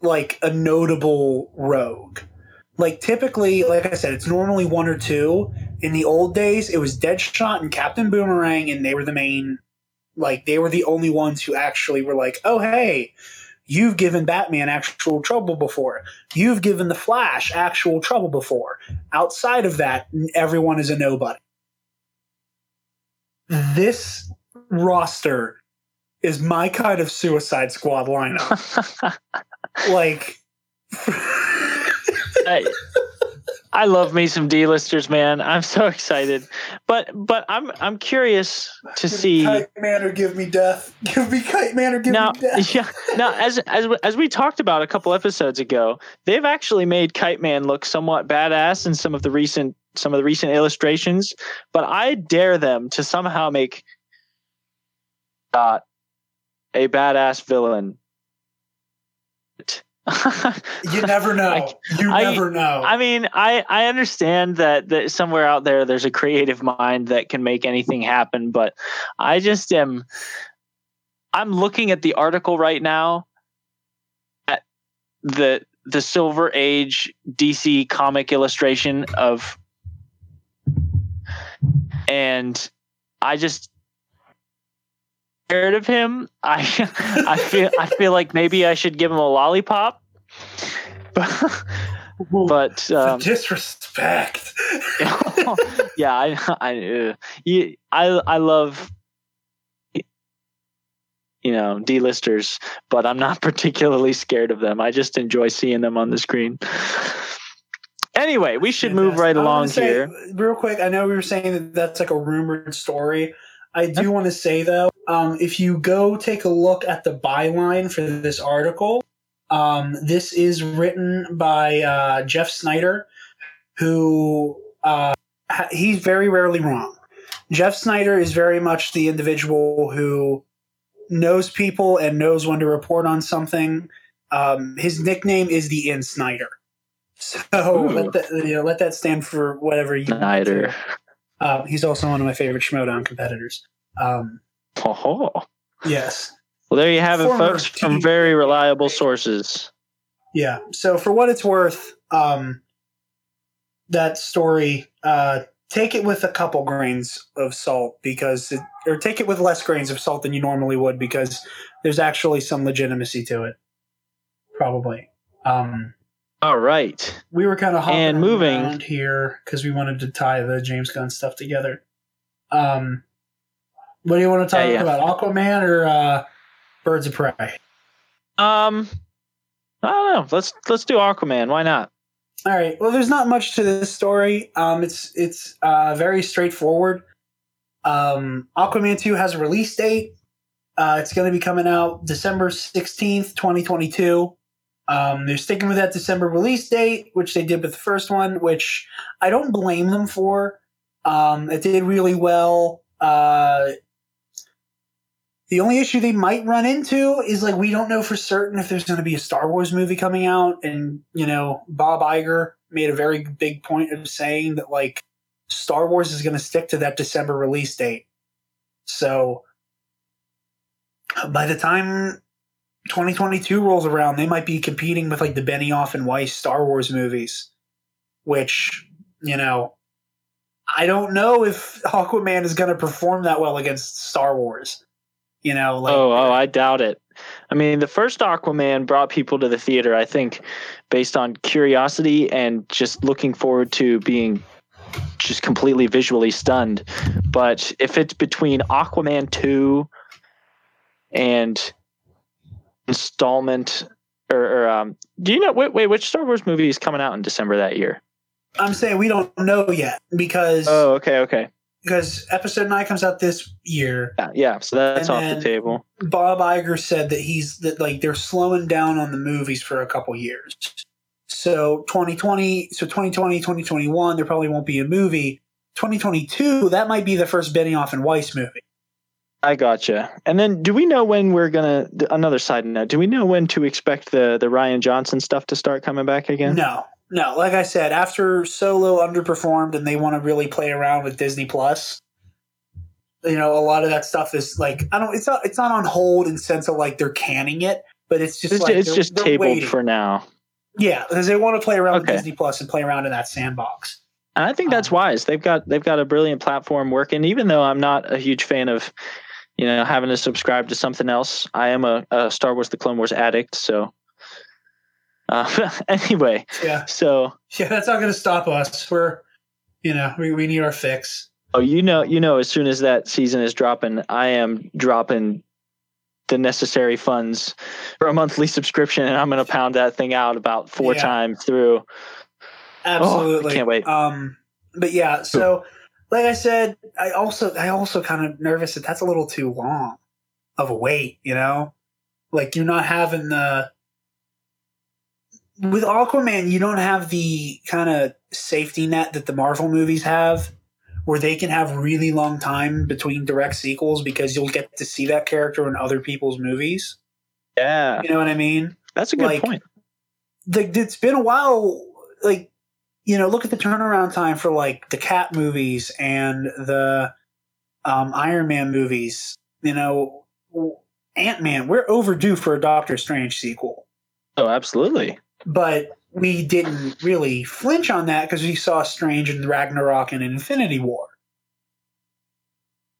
like a notable rogue. Like typically, like I said, it's normally one or two. In the old days, it was Deadshot and Captain Boomerang, and they were the main. Like they were the only ones who actually were like, "Oh hey, you've given Batman actual trouble before. You've given the Flash actual trouble before." Outside of that, everyone is a nobody. This roster is my kind of Suicide Squad lineup. like, I, I love me some D-listers, man. I'm so excited. But but I'm I'm curious to see Kite Man or give me death. Give me Kite Man or give now me death. yeah now as as as we talked about a couple episodes ago, they've actually made Kite Man look somewhat badass in some of the recent some of the recent illustrations, but I dare them to somehow make uh, a badass villain. You never know. I- you I- never know. I mean, I I understand that that somewhere out there there's a creative mind that can make anything happen, but I just am I'm looking at the article right now at the the Silver Age DC comic illustration of and I just scared of him. I I feel I feel like maybe I should give him a lollipop. But but um, disrespect. yeah, I I uh, I I love you know D-listers, but I'm not particularly scared of them. I just enjoy seeing them on the screen. Anyway, we should move right along say, here. Real quick, I know we were saying that that's like a rumored story. I do want to say though, um, if you go take a look at the byline for this article, um, this is written by uh, Jeff Sneider, who uh, ha- he's very rarely wrong. Jeff Sneider is very much the individual who knows people and knows when to report on something. Um, his nickname is the In Sneider. So let that you know, let that stand for whatever you want Sneider. Um, he's also one of my favorite Schmoedown competitors. Um, Oh, yes, well, there you have it, Former folks, from very reliable sources. yeah. So for what it's worth, um, that story, uh, take it with a couple grains of salt because, it, or take it with less grains of salt than you normally would because there's actually some legitimacy to it. Probably. Um, All right. we were kind of hopping And moving- around here because we wanted to tie the James Gunn stuff together. Um, what do you want to talk Yeah, yeah. about, Aquaman or uh, Birds of Prey? Um, I don't know. Let's let's do Aquaman. Why not? All right. Well, there's not much to this story. Um, it's it's uh, very straightforward. Um, Aquaman 2 has a release date. Uh, it's going to be coming out December 16th, 2022. Um, they're sticking with that December release date, which they did with the first one, which I don't blame them for. Um, it did really well. Uh, the only issue they might run into is like we don't know for certain if there's going to be a Star Wars movie coming out, and you know Bob Iger made a very big point of saying that like Star Wars is going to stick to that December release date. So by the time 2022 rolls around, they might be competing with like the Benioff and Weiss Star Wars movies, which you know. I don't know if Aquaman is going to perform that well against Star Wars. You know, like oh, oh, I doubt it. I mean, the first Aquaman brought people to the theater, I think, based on curiosity and just looking forward to being just completely visually stunned. But if it's between Aquaman 2 and installment or, or um do you know wait wait which Star Wars movie is coming out in December that year? I'm saying we don't know yet because Oh, okay, okay. because episode nine comes out this year. Yeah, yeah so that's off the table. Bob Iger said that he's that like they're slowing down on the movies for a couple years. So 2020, so 2020, 2021, there probably won't be a movie. 2022, that might be the first Benioff and Weiss movie. I gotcha. And then, do we know when we're gonna? Another side note: Do we know when to expect the the Rian Johnson stuff to start coming back again? No, No, like I said, after Solo underperformed and they want to really play around with Disney Plus, you know, a lot of that stuff is like I don't. It's not. It's not on hold in sense of like they're canning it, but it's just It's, like it's just tabled waiting. for now. Yeah, because they want to play around Okay. with Disney Plus and play around in that sandbox. And I think that's Um, wise. They've got they've got a brilliant platform working. Even though I'm not a huge fan of, you know, having to subscribe to something else, I am a, a Star Wars: The Clone Wars addict. So, uh, anyway, Yeah, so yeah, that's not going to stop us. We're, you know, we, we need our fix. oh, you know, you know, as soon as that season is dropping, I am dropping the necessary funds for a monthly subscription, and I'm going to pound that thing out about four Yeah. times through. Absolutely, Oh, can't wait. Um, but yeah, so like I said, I also I also kind of nervous that that's a little too long of a wait. You know, like you're not having the with Aquaman, you don't have the kind of safety net that the Marvel movies have, where they can have really long time between direct sequels because you'll get to see that character in other people's movies. Yeah, You know what I mean? that's a good Like, point. like it's been a while like you know look at the turnaround time for like the cat movies and the um, iron man movies you know ant-man we're overdue for a doctor strange sequel Oh, absolutely. but we didn't really flinch on that because we saw strange and ragnarok and infinity war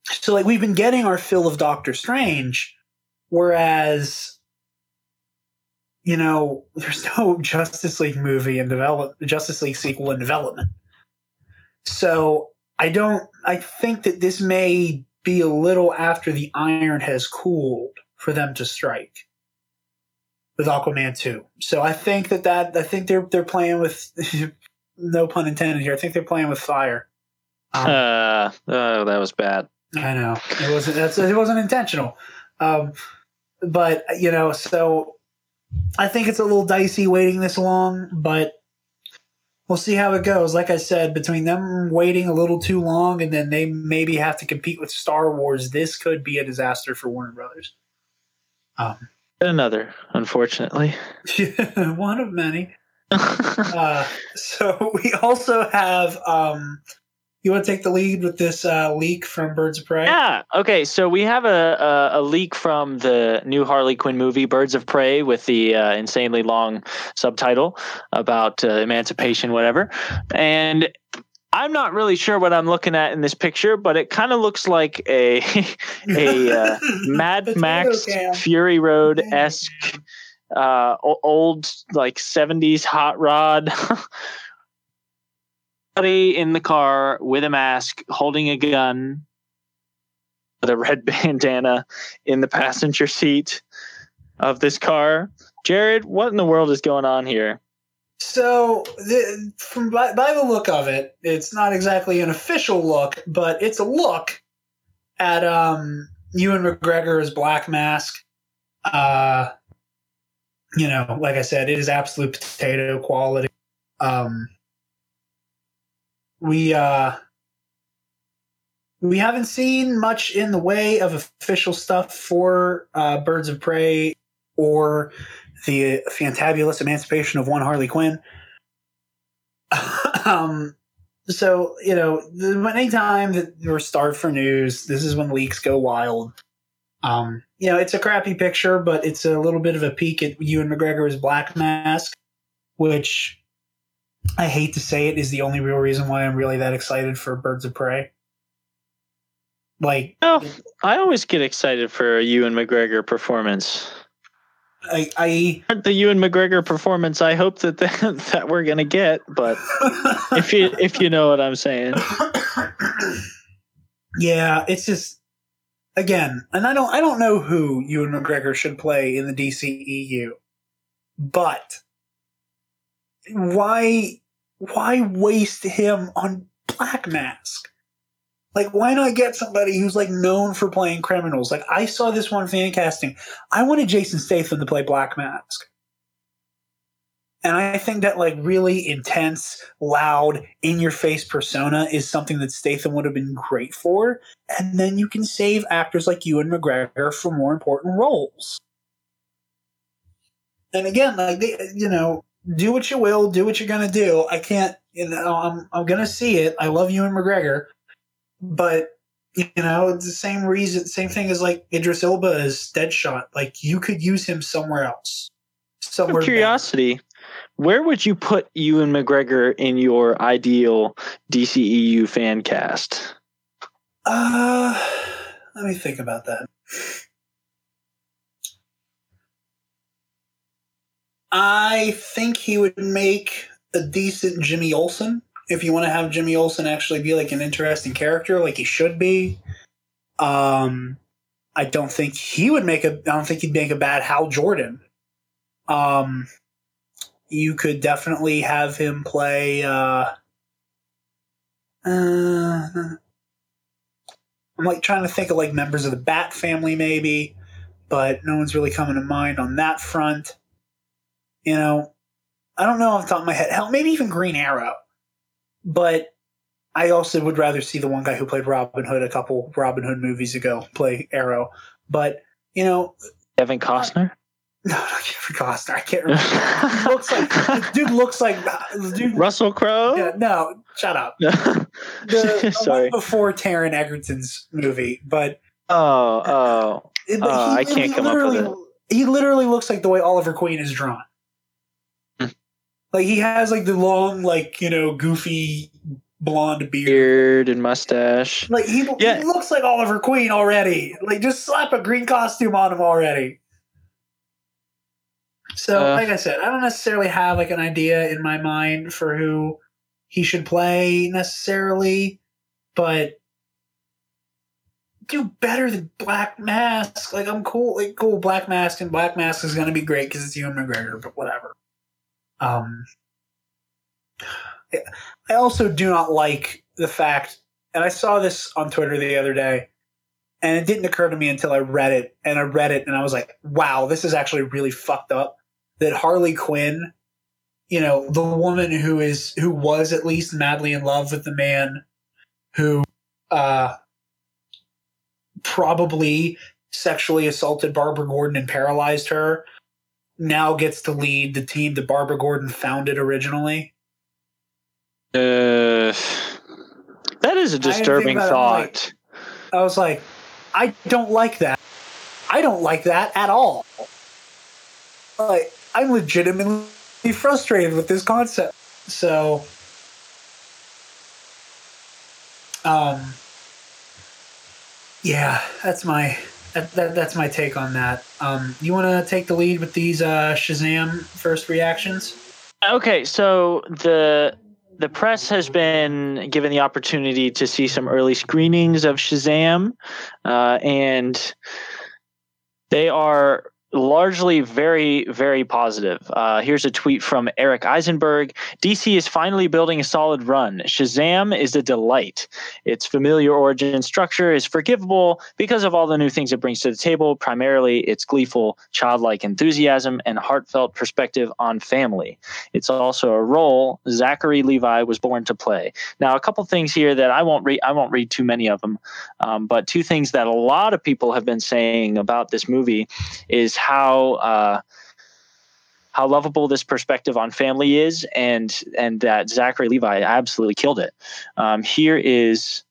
so like we've been getting our fill of doctor strange whereas you know, there's no Justice League movie in develop Justice League sequel in development. So I don't I think that this may be a little after the iron has cooled for them to strike with Aquaman 2. So I think that that I think they're they're playing with no pun intended here. I think they're playing with fire. Um, Uh, oh, that was bad. I know it wasn't. That's it wasn't intentional, um, but you know. So I think it's a little dicey waiting this long, but we'll see how it goes. Like I said, between them waiting a little too long and then they maybe have to compete with Star Wars, this could be a disaster for Warner Brothers. Um, Another, unfortunately. one of many. Uh, so we also have. Um, you want to take the lead with this uh, leak from Birds of Prey? Yeah. Okay. So we have a, a a leak from the new Harley Quinn movie, Birds of Prey, with the uh, insanely long subtitle about uh, emancipation, whatever. And I'm not really sure what I'm looking at in this picture, but it kind of looks like a a uh, Mad Max can. Fury Road esque uh, old like 70s hot rod. Somebody in the car with a mask, holding a gun, with a red bandana in the passenger seat of this car. Jared, what in the world is going on here? So, the, from by, by the look of it, it's not exactly an official look, but it's a look at um, Ewan McGregor's Black Mask. Uh, you know, like I said, it is absolute potato quality. Um, we uh, we haven't seen much in the way of official stuff for uh, Birds of Prey or the fantabulous emancipation of one Harley Quinn. um, so you know, anytime that we're starved for news, this is when leaks go wild. Um, you know, it's a crappy picture, but it's a little bit of a peek at Ewan McGregor's Black Mask, which I hate to say it is the only real reason why I'm really that excited for Birds of Prey. Like, Oh, I always get excited for a Ewan McGregor performance. I, I The Ewan McGregor performance I hope that that, that we're gonna get, but if you if you know what I'm saying. yeah, it's just again, and I don't I don't know who Ewan McGregor should play in the DCEU, but why why waste him on Black Mask? Like, why not get somebody who's like known for playing criminals? Like, I saw this one fan casting. I wanted Jason Statham to play Black Mask. And I think that like really intense, loud, in your face persona is something that Statham would have been great for. And then you can save actors like Ewan McGregor for more important roles. And again, like they, you know, do what you will, do what you're gonna do. I can't, you know, I'm I'm gonna see it. I love Ewan McGregor, but you know, it's the same reason, same thing as like Idris Elba is Deadshot. Like you could use him somewhere else. Somewhere. of curiosity, where would you put Ewan McGregor in your ideal DCEU fan cast? Uh, let me think about that. I think he would make a decent Jimmy Olsen if you want to have Jimmy Olsen actually be like an interesting character, like he should be. Um, I don't think he would make a. I don't think he'd make a bad Hal Jordan. Um, you could definitely have him play. Uh, uh, I'm like trying to think of like members of the Bat family, maybe, but no one's really coming to mind on that front. You know, I don't know off the top of my head. Hell, maybe even Green Arrow. But I also would rather see the one guy who played Robin Hood a couple Robin Hood movies ago play Arrow. But you know, Kevin Costner? no, not Kevin Costner. I can't remember. Looks like the dude looks like dude. Russell Crowe? Yeah, no, shut up. The, the Sorry. before Taron Egerton's movie, but Oh, oh. it- Oh, I can't come up with it. He literally looks like the way Oliver Queen is drawn. Like he has like the long, like you know, goofy blonde beard. Beard and mustache. Like he, Yeah. he looks like Oliver Queen already. Like just slap a green costume on him already. So, Uh. like I said, I don't necessarily have like an idea in my mind for who he should play necessarily, but do better than Black Mask. Like I'm cool, like cool Black Mask, and Black Mask is gonna be great because it's Ewan McGregor, but whatever. Um, I also do not like the fact, and I saw this on Twitter the other day, and it didn't occur to me until I read it, and I read it, and I was like, wow, this is actually really fucked up. That Harley Quinn, you know, the woman who is who was at least madly in love with the man who uh probably sexually assaulted Barbara Gordon and paralyzed her, now gets to lead the team that Barbara Gordon founded originally. Uh, that is a disturbing it, thought. I was like, I don't like that. I don't like that at all. Like, I'm legitimately frustrated with this concept. So, um, yeah, that's my that, that that's my take on that. Um, you want to take the lead with these uh, Shazam first reactions? Okay, so the the press has been given the opportunity to see some early screenings of Shazam, uh, and they are largely very, very positive. Uh, here's a tweet from Eric Eisenberg DC is finally building a solid run. Shazam is a delight. Its familiar origin structure is forgivable because of all the new things it brings to the table, primarily its gleeful, childlike enthusiasm and heartfelt perspective on family. It's also a role Zachary Levi was born to play. Now, a couple things here that I won't read. I won't read too many of them, um, but two things that a lot of people have been saying about this movie is how uh, how lovable this perspective on family is, and and that Zachary Levi absolutely killed it. Um, here is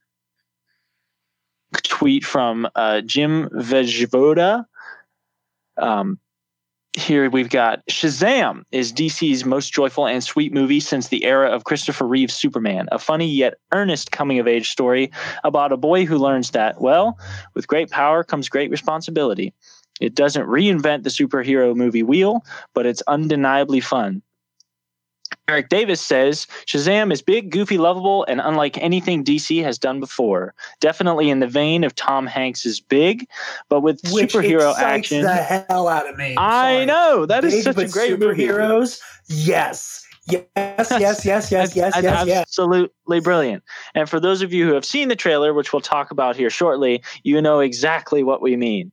a tweet from uh, Jim Vejvoda. Um, here we've got Shazam is DC's most joyful and sweet movie since the era of Christopher Reeve's Superman, a funny yet earnest coming of age story about a boy who learns that, well, with great power comes great responsibility. It doesn't reinvent the superhero movie wheel, but it's undeniably fun. Eric Davis says Shazam is big, goofy, lovable, and unlike anything DC has done before. Definitely in the vein of Tom Hanks's Big, but with Which superhero action. the hell out of me. I know that is Big such a great movie. superheroes. Yes, yes, yes, yes, yes, yes, yes, yes. absolutely brilliant. And for those of you who have seen the trailer, which we'll talk about here shortly, you know exactly what we mean.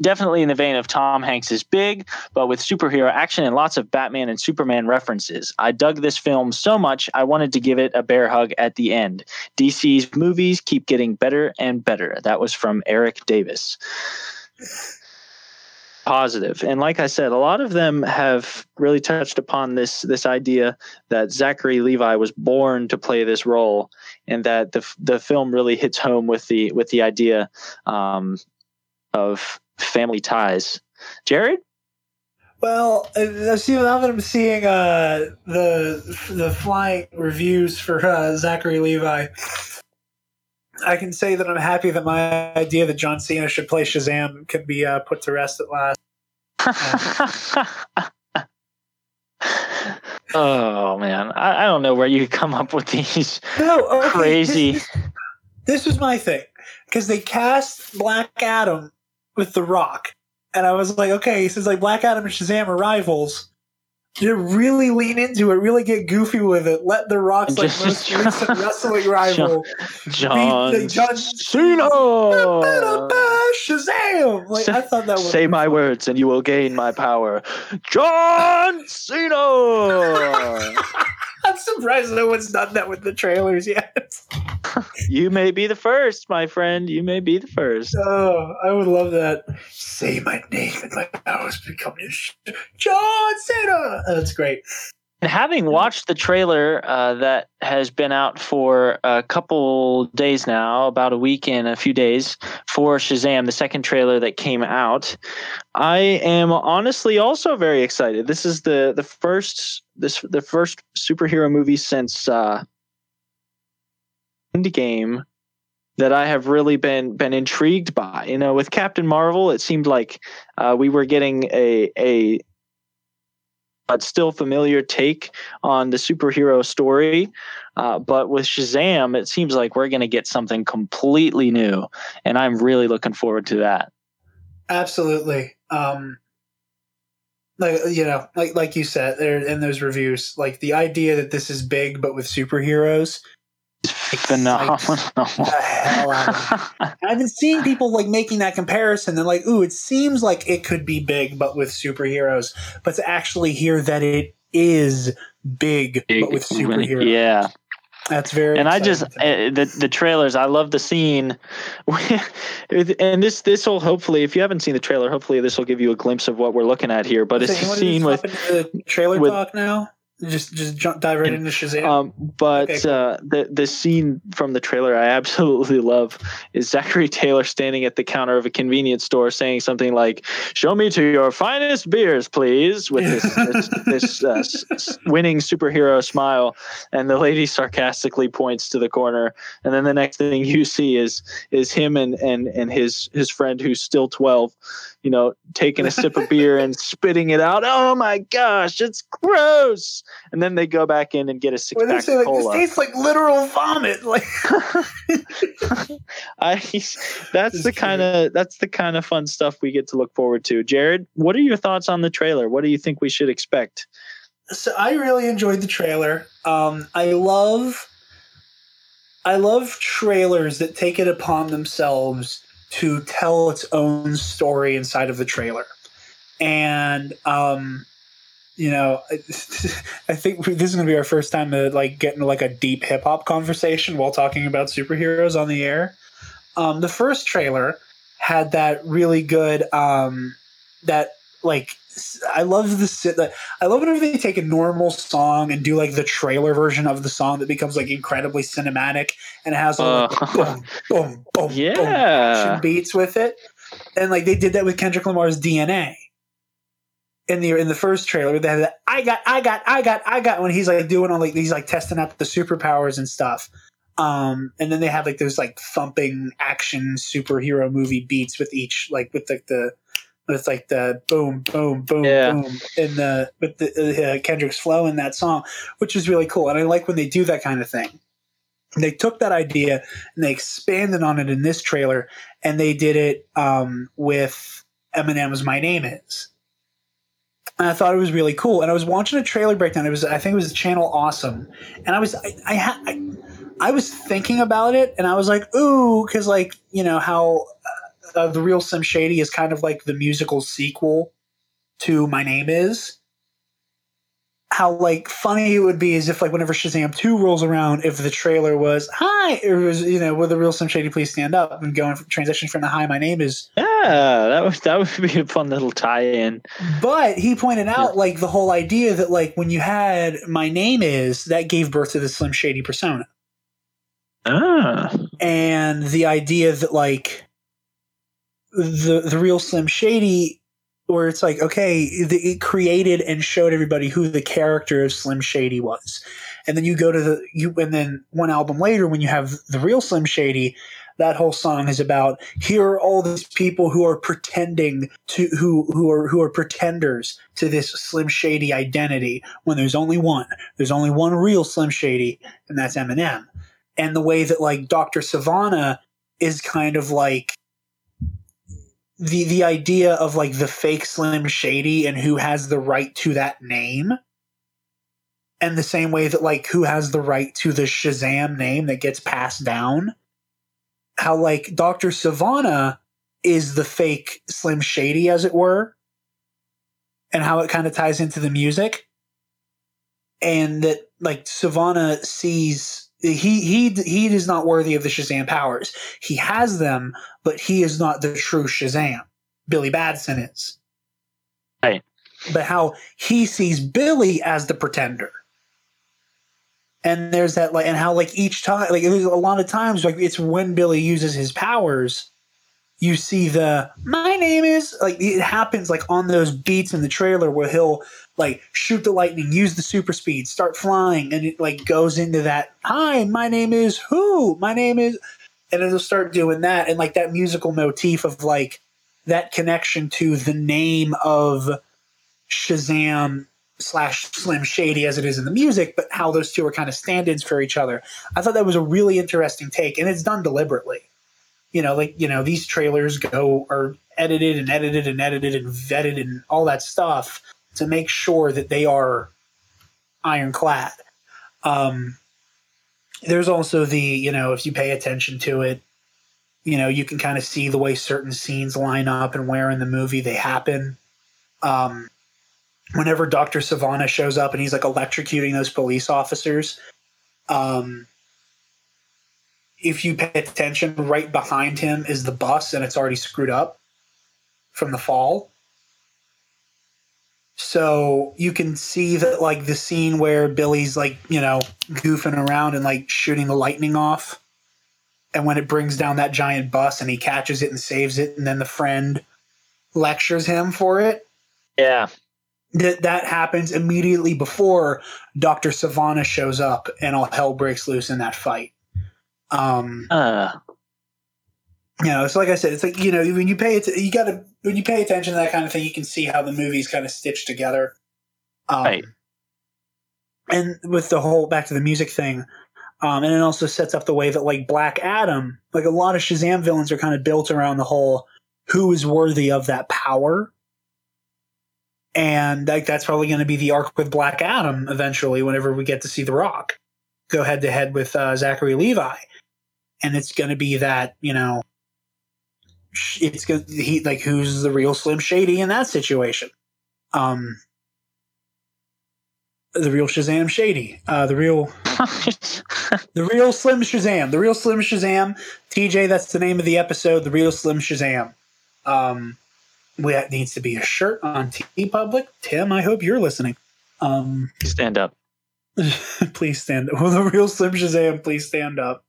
Definitely in the vein of Tom Hanks is big, but with superhero action and lots of Batman and Superman references. I dug this film so much, I wanted to give it a bear hug at the end. DC's movies keep getting better and better. That was from Eric Davis. positive. And like I said, a lot of them have really touched upon this this idea that Zachary Levi was born to play this role, and that the the film really hits home with the with the idea um, of family ties. Jared, Well, I see now that I'm seeing uh, the the flying reviews for uh, Zachary Levi, I can say that I'm happy that my idea that John Cena should play Shazam can be uh, put to rest at last. oh man, I, I don't know where you come up with these No, okay, crazy. This, this was my thing because they cast Black Adam with The Rock, and I was like, okay, since like Black Adam and Shazam are rivals, you really lean into it, really get goofy with it. Let The Rock's like most recent wrestling rival John, Be- John- Cena. Shazam! Like I thought that was Say my words and you will gain my power. John Cena. I'm surprised no one's done that with the trailers yet. you may be the first, my friend. You may be the first. Oh, I would love that. Say my name and my powers become Sh- John Cena. That's great. And having watched the trailer uh, that has been out for a couple days now, about a week and a few days for Shazam, the second trailer that came out, I am honestly also very excited. This is the the first this the first superhero movie since uh, Endgame that I have really been been intrigued by. You know, with Captain Marvel, it seemed like uh, we were getting a a but still familiar take on the superhero story. Uh, but with Shazam, it seems like we're going to get something completely new, and I'm really looking forward to that. Absolutely. Um, like you know, like like you said there in those reviews, like the idea that this is big but with superheroes. Phenomenal. the hell out of And I've been seeing people like making that comparison. They're like, "Ooh, it seems like it could be big, but with superheroes." But to actually hear that it is big, but with superheroes, yeah. that's very. and I just exciting to me. uh, the the trailers. I love the scene, and this this will hopefully, if you haven't seen the trailer, hopefully this will give you a glimpse of what we're looking at here. But it's So you a scene with the trailer with- talk now. Just just jump dive right into Shazam. Um, but Okay, cool. uh, the the scene from the trailer I absolutely love is Zachary Taylor standing at the counter of a convenience store saying something like, "Show me to your finest beers, please," with this this, this uh, s- s- winning superhero smile, and the lady sarcastically points to the corner, and then the next thing you see is is him and and and his his friend who's still twelve, you know, taking a sip of beer and spitting it out. Oh my gosh, it's gross! And then they go back in and get a six they pack say like this tastes like literal vomit. Like I that's It's the kind of that's the kind of fun stuff we get to look forward to. Jared, what are your thoughts on the trailer? What do you think we should expect? so I really enjoyed the trailer. Um, I love, I love trailers that take it upon themselves to tell its own story inside of the trailer, and um, you know, I, think this is going to be our first time to like get into like a deep hip hop conversation while talking about superheroes on the air. Um, the first trailer had that really good um, that like I love the I love whenever they take a normal song and do like the trailer version of the song that becomes like incredibly cinematic and has all like, Uh, boom, boom, boom, boom, Yeah. action beats with it. And like they did that with Kendrick Lamar's DNA. In the in the first trailer, they had that I got, I got, I got, I got when he's like doing all like he's like testing out the superpowers and stuff. Um, and then they have like those like thumping action superhero movie beats with each like with like the with like the boom, boom, boom, Yeah. boom in the with the uh, Kendrick's flow in that song, which is really cool. And I like when they do that kind of thing. They took that idea and they expanded on it in this trailer, and they did it um, with Eminem's "My Name Is." And I thought it was really cool. And I was watching a trailer breakdown. It was, I think, it was Channel Awesome, and I was, I, I, ha- I, I was thinking about it, and I was like, ooh, because like you know how uh, the real Slim Shady is kind of like the musical sequel to My Name Is. How like funny it would be is if like whenever Shazam two rolls around, if the trailer was hi, it was you know, will the real Slim Shady please stand up and go and transition from the hi, my name is Yeah. Yeah, that would that would be a fun little tie-in. But he pointed out like the whole idea that like when you had my name is that gave birth to the Slim Shady persona. Ah, and the idea that like the the real Slim Shady, where it's like okay, the, it created and showed everybody who the character of Slim Shady was, and then you go to the you and then one album later when you have the real Slim Shady, that whole song is about here are all these people who are pretending to who who are who are pretenders to this Slim Shady identity when there's only one, there's only one real Slim Shady, and that's Eminem and the way that like Dr. Sivana is kind of like the the idea of like the fake Slim Shady and who has the right to that name. And the same way that like who has the right to the Shazam name that gets passed down. How like Dr. Sivana is the fake Slim Shady, as it were, and how it kind of ties into the music. And that like Sivana sees he he he is not worthy of the Shazam powers. He has them, but he is not the true Shazam. Billy Batson is. Right. But how he sees Billy as the pretender. And there's that like and how like each time like there's a lot of times like it's when Billy uses his powers you see the my name is like it happens like on those beats in the trailer where he'll like shoot the lightning, use the super speed, start flying, and it like goes into that. Hi, my name is who? My name is, and it'll start doing that, and like that musical motif of like that connection to the name of Shazam slash Slim Shady as it is in the music, but how those two are kind of stand-ins for each other. I thought that was a really interesting take, and it's done deliberately. You know, like you know, these trailers go are edited and edited and edited and vetted and all that stuff to make sure that they are ironclad. Um, there's also the you know if you pay attention to it, you know you can kind of see the way certain scenes line up and where in the movie they happen. Um, whenever Doctor Sivana shows up and he's like electrocuting those police officers, um, if you pay attention, right behind him is the bus and it's already screwed up from the fall. So you can see that, like the scene where Billy's like, you know, goofing around and like shooting the lightning off. And when it brings down that giant bus and he catches it and saves it, and then the friend lectures him for it. yeah. That that happens immediately before Dr. Sivana shows up and all hell breaks loose in that fight. Um, Uh, you know, so like I said, it's like you know when you pay it, you got to when you pay attention to that kind of thing, you can see how the movie's kind of stitched together. Um, Right. And with the whole back to the music thing, um, and it also sets up the way that like Black Adam, like a lot of Shazam villains are kind of built around the whole who is worthy of that power. And like that's probably going to be the arc with Black Adam eventually. Whenever we get to see The Rock go head to head with uh, Zachary Levi, and it's going to be that you know it's to he like who's the real Slim Shady in that situation. Um, the real Shazam Shady, uh, the real the real Slim Shazam, the real Slim Shazam. TJ, that's the name of the episode. The real Slim Shazam. Um, we, that needs to be a shirt on TeePublic. Tim, I hope you're listening. Um, stand up. please stand up. Well, the real Slim Shazam, please stand up.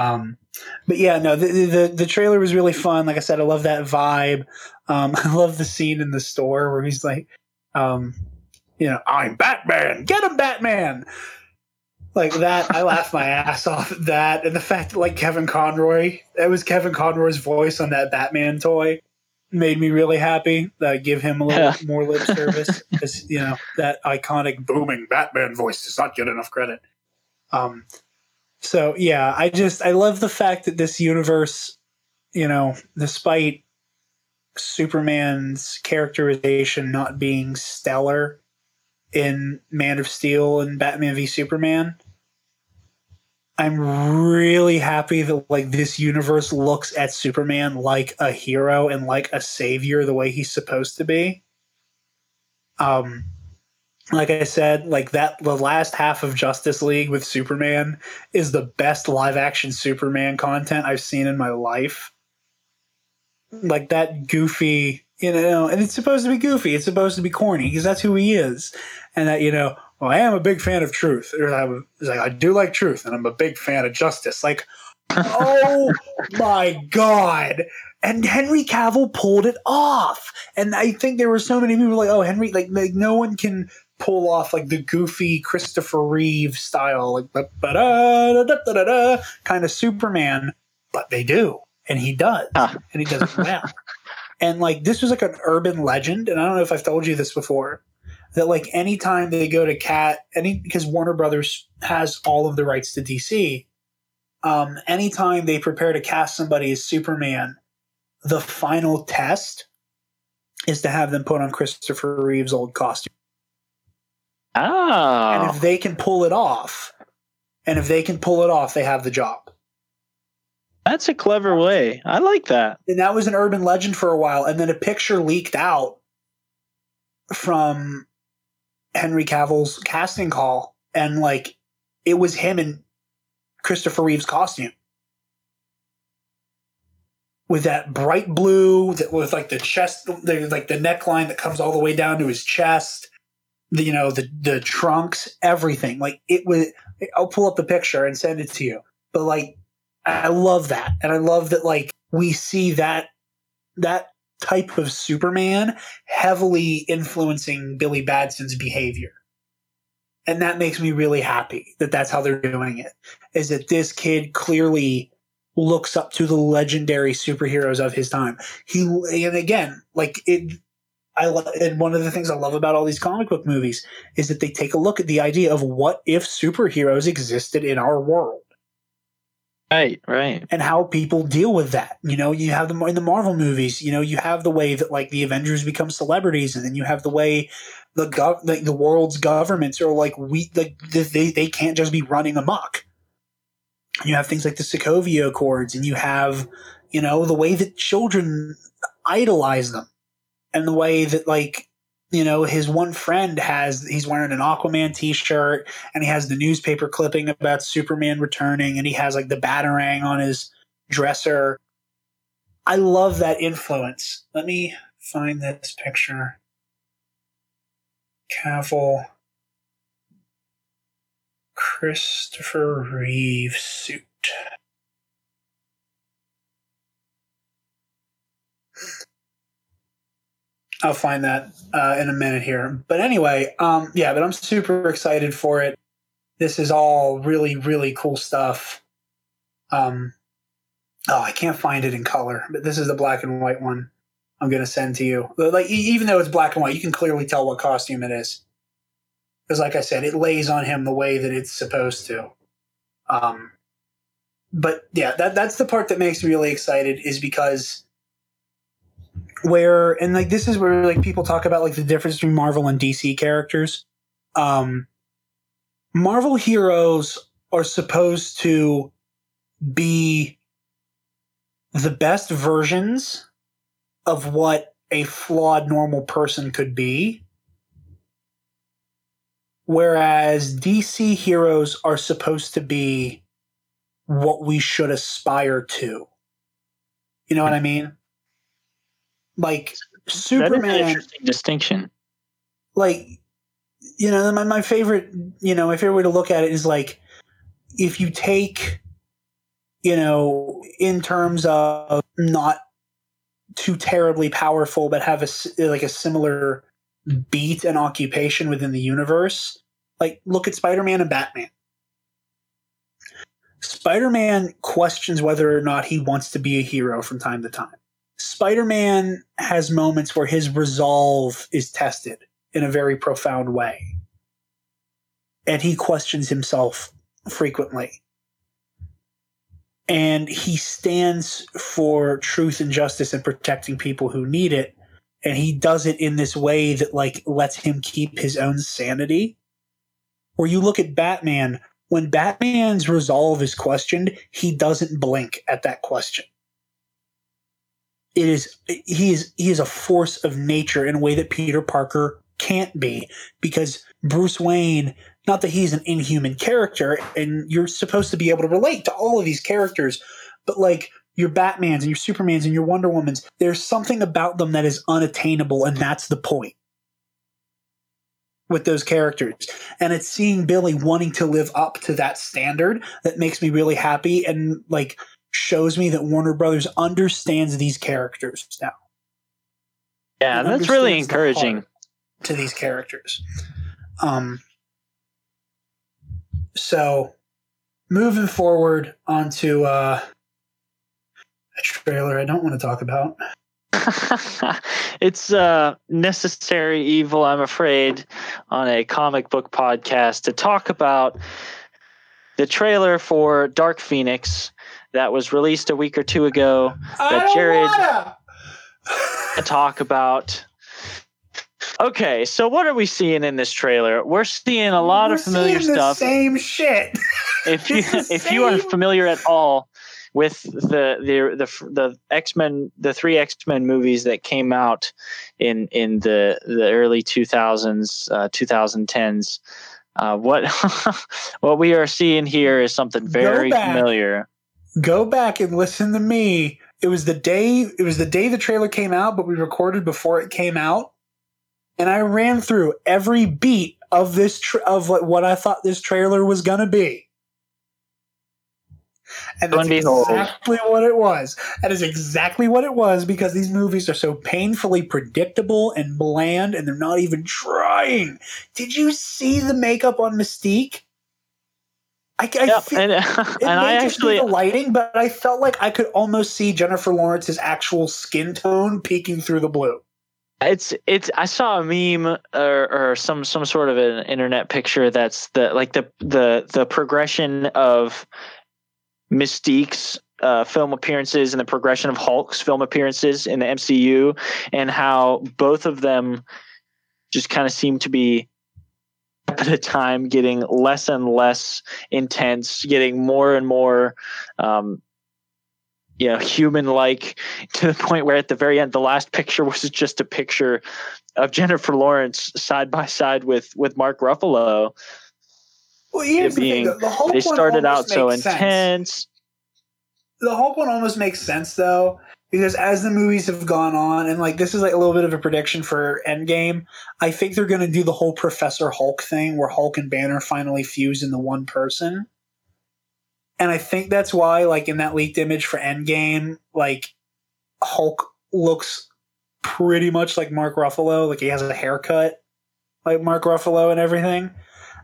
Um, but yeah, no, the, the the trailer was really fun. Like I said, I love that vibe. Um, I love the scene in the store where he's like, um, you know, I'm Batman. Get him, Batman. Like that, I laughed my ass off at that, and the fact that like Kevin Conroy, that was Kevin Conroy's voice on that Batman toy, made me really happy. That give him a little Yeah. more lip service because you know that iconic booming Batman voice does not get enough credit. Um, so yeah, I just I love the fact that this universe, you know, despite Superman's characterization not being stellar in Man of Steel and Batman v Superman, I'm really happy that like this universe looks at Superman like a hero and like a savior the way he's supposed to be. Um like I said, like that the last half of Justice League with Superman is the best live action Superman content I've seen in my life. like that goofy, you know, and it's supposed to be goofy. It's supposed to be corny because that's who he is. And that, you know, well, I am a big fan of truth. Or I was like, I do like truth and I'm a big fan of justice. Like, oh my God. And Henry Cavill pulled it off. And I think there were so many people like, oh, Henry, like, like no one can pull off like the goofy Christopher Reeve style, like ba-da-da-da-da-da, kind of Superman, but they do. And he does. Ah. And he does it well. and like this was like an urban legend, and I don't know if I've told you this before, that like anytime they go to cat any because Warner Brothers has all of the rights to DC, um, anytime they prepare to cast somebody as Superman, the final test is to have them put on Christopher Reeve's old costume. And Oh, if they can pull it off, and if they can pull it off, they have the job. that's a clever way. I like that. And that was an urban legend for a while. And then a picture leaked out from Henry Cavill's casting call, and like it was him in Christopher Reeve's costume. With that bright blue, that with like the chest, the, like the neckline that comes all the way down to his chest, the you know the the trunks, everything. Like it was. I'll pull up the picture and send it to you. But like, I love that, and I love that like we see that that type of Superman heavily influencing Billy Batson's behavior. And that makes me really happy that that's how they're doing it. Is that this kid clearly looks up to the legendary superheroes of his time. He and again, like it I love and one of the things I love about all these comic book movies is that they take a look at the idea of what if superheroes existed in our world Right, right. and how people deal with that. You know, you have them in the Marvel movies. You know, you have the way that like the Avengers become celebrities, and then you have the way the gov- the, the world's governments are like we like they they can't just be running amok. You have things like the Sokovia Accords, and you have you know the way that children idolize them, and the way that like you know his one friend has he's wearing an aquaman t-shirt and he has the newspaper clipping about superman returning and he has like the batarang on his dresser. I love that influence. Let me find this picture. Cavill. Christopher reeve suit I'll find that uh, in a minute here. But anyway, um, yeah, but I'm super excited for it. This is all really, really cool stuff. Um, oh, I can't find it in color, but this is the black and white one I'm going to send to you. Like, even though it's black and white, you can clearly tell what costume it is. Because, like I said, it lays on him the way that it's supposed to. Um, but yeah, that that's the part that makes me really excited is because where and like this is where like people talk about like the difference between Marvel and DC characters. Um Marvel heroes are supposed to be the best versions of what a flawed normal person could be. Whereas DC heroes are supposed to be what we should aspire to. You know what I mean? Like That is an Superman interesting distinction. like you know my, my favorite you know my favorite way to look at it is like if you take you know in terms of not too terribly powerful but have a like a similar beat and occupation within the universe like look at spider-man and batman spider-man questions whether or not he wants to be a hero from time to time spider-man has moments where his resolve is tested in a very profound way. And he questions himself frequently. And he stands for truth and justice and protecting people who need it. And he does it in this way that like lets him keep his own sanity. Where you look at Batman, when Batman's resolve is questioned, he doesn't blink at that question. It is he is he is a force of nature in a way that Peter Parker can't be because Bruce Wayne, not that he's an inhuman character, and you're supposed to be able to relate to all of these characters, but like your Batmans and your Supermans and your Wonder Womans. There's something about them that is unattainable, and that's the point with those characters. And it's seeing Billy wanting to live up to that standard that makes me really happy and like shows me that Warner Brothers understands these characters now. Yeah, and that's really understands the encouraging. to these characters. Um, so moving forward onto uh, a trailer I don't want to talk about. it's uh, necessary evil, I'm afraid, on a comic book podcast to talk about the trailer for Dark Phoenix that was released a week or two ago. That Jared talk about. Okay, so what are we seeing in this trailer? We're seeing a lot We're of familiar seeing the stuff. same shit. if you if you are familiar at all with the the the the X Men the three X Men movies that came out in in the the early two thousands uh, two thousand tens. Uh, what what we are seeing here is something very familiar. Go back and listen to me. It was the day. It was the day the trailer came out, but we recorded before it came out, and I ran through every beat of this tra- of what, what I thought this trailer was gonna be. And that's exactly what it was. That is exactly what it was because these movies are so painfully predictable and bland, and they're not even trying. Did you see the makeup on Mystique? I, I Yep, feel, and it and may I just actually be the lighting, but I felt like I could almost see Jennifer Lawrence's actual skin tone peeking through the blue. It's it's. I saw a meme or, or some some sort of an internet picture that's the like the the the progression of Mystique's uh, film appearances and the progression of Hulk's film appearances in the MCU, and how both of them just kind of seem to be at a time getting less and less intense, getting more and more. Um, you know, human like to the point where at the very end, the last picture was just a picture of Jennifer Lawrence side by side with with Mark Ruffalo. Well, here's the being- thing: the, the Hulk They started out so sense. intense. The whole point almost makes sense though, because as the movies have gone on, and like this is like a little bit of a prediction for Endgame. I think they're going to do the whole Professor Hulk thing, where Hulk and Banner finally fuse into one person. And I think that's why, like in that leaked image for Endgame, like Hulk looks pretty much like Mark Ruffalo. Like he has a haircut like Mark Ruffalo and everything.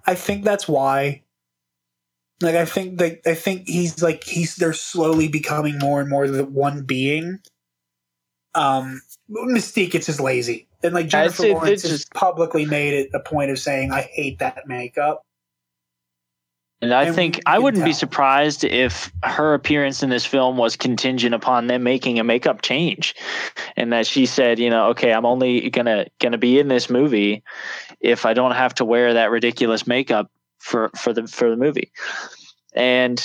I think that's why. Like I think that I think he's like he's they're slowly becoming more and more the one being. Um, Mystique, it's just lazy, and like Jennifer Lawrence it's has just- publicly made it a point of saying, "I hate that makeup." And I And think I wouldn't be surprised if her appearance in this film was contingent upon them making a makeup change, and that she said, you know, okay, I'm only gonna gonna be in this movie if I don't have to wear that ridiculous makeup for for the for the movie. And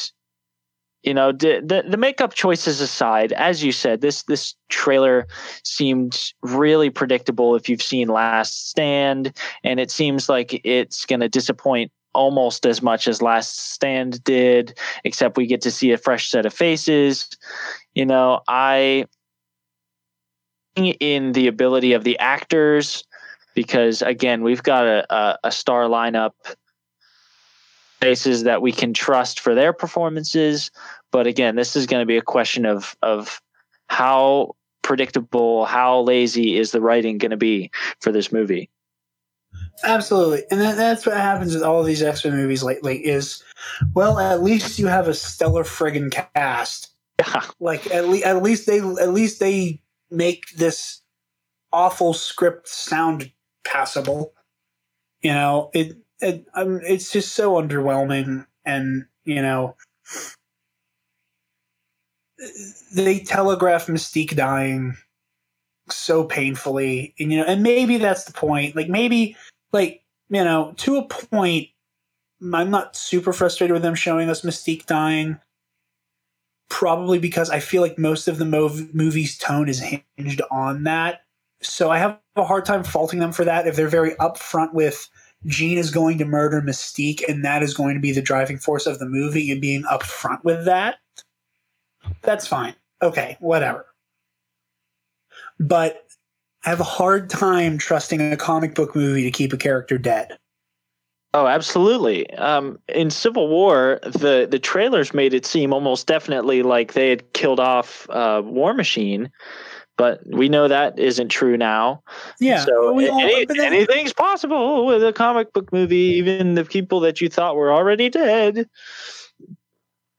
you know, the, the the makeup choices aside, as you said, this this trailer seemed really predictable if you've seen Last Stand, and it seems like it's going to disappoint almost as much as Last Stand did, except we get to see a fresh set of faces. You know, I in the ability of the actors because again, we've got a, a, a star lineup faces that we can trust for their performances. But again, this is going to be a question of of how predictable, how lazy is the writing going to be for this movie. Absolutely, and that, that's what happens with all these X Men movies lately. Is well, at least you have a stellar friggin' cast. Yeah. Like at least at least they at least they make this awful script sound passable. You know, it it um, it's just so underwhelming, and you know, they telegraph Mystique dying so painfully, and you know, and maybe that's the point. Like maybe, like you know, to a point, I'm not super frustrated with them showing us Mystique dying. Probably because I feel like most of the mov- movie's tone is hinged on that. So I have a hard time faulting them for that if they're very upfront with Jean is going to murder Mystique and that is going to be the driving force of the movie and being upfront with that. That's fine. okay, whatever. But I have a hard time trusting a comic book movie to keep a character dead. Oh, absolutely. Um, in Civil War, the the trailers made it seem almost definitely like they had killed off uh, War Machine, but we know that isn't true now. Yeah. So all- any- then- anything's possible with a comic book movie, even the people that you thought were already dead.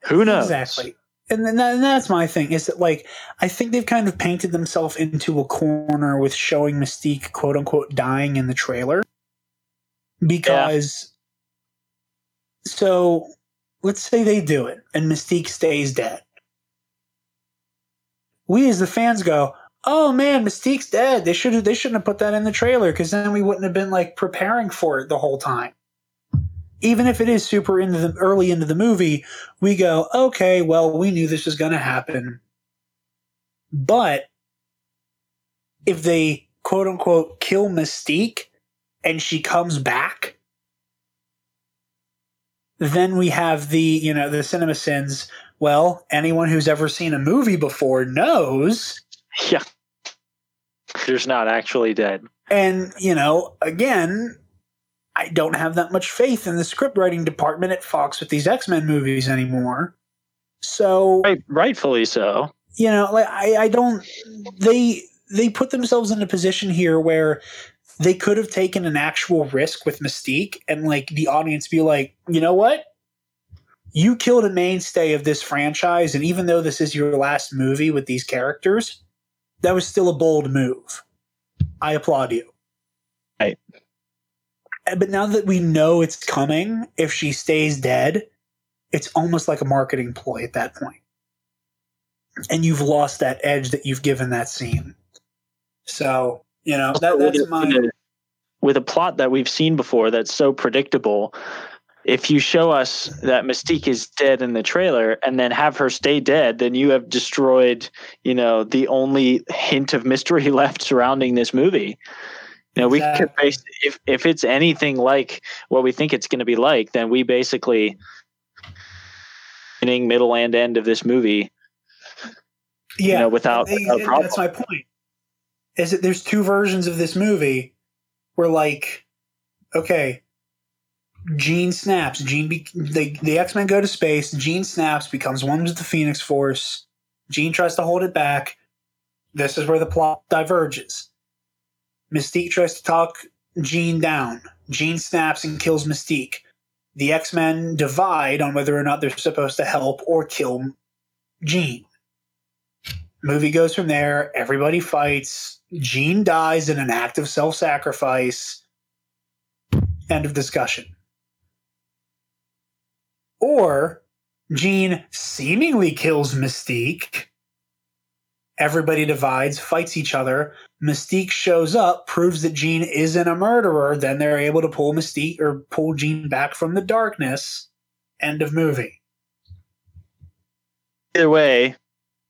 Who knows? Exactly. And then and that's my thing is that like I think they've kind of painted themselves into a corner with showing Mystique quote unquote dying in the trailer because so let's say they do it and Mystique stays dead. We as the fans go, "Oh man, Mystique's dead. They should they shouldn't have put that in the trailer because then we wouldn't have been like preparing for it the whole time." Even if it is super into the early into the movie, we go, okay, well, we knew this was going to happen. But if they quote unquote kill Mystique and she comes back, then we have the, you know, the CinemaSins. Well, anyone who's ever seen a movie before knows. Yeah. There's not actually dead. And, you know, again, I don't have that much faith in the script writing department at Fox with these X Men movies anymore. So Right, rightfully so. you know like I, I don't they they put themselves in a position here where they could have taken an actual risk with mystique and like the audience be like you know what you killed a mainstay of this franchise and even though this is your last movie with these characters that was still a bold move i applaud you Right. But now that we know it's coming if she stays dead it's almost like a marketing ploy at that point and you've lost that edge that you've given that scene. So you know that, that's my with a plot that we've seen before that's so predictable. If you show us that Mystique is dead in the trailer and then have her stay dead, then you have destroyed, you know, the only hint of mystery left surrounding this movie. You know, we Exactly. could base if if it's anything like what we think it's going to be like, then we basically beginning, middle, and end of this movie yeah. know, without- and without and problem. that's my point. Is that there's two versions of this movie where like, okay, Jean snaps. Jean be- the the X Men go to space. Jean snaps, becomes one with the Phoenix Force. Jean tries to hold it back. This is where the plot diverges. Mystique tries to talk Jean down. Jean snaps and kills Mystique. The X Men divide on whether or not they're supposed to help or kill Jean. Movie goes from there. Everybody fights. Jean dies in an act of self sacrifice. End of discussion. Or Jean seemingly kills Mystique. Everybody divides, fights each other. Mystique shows up, proves that Jean isn't a murderer. Then they're able to pull Mystique or pull Jean back from the darkness. End of movie. either way,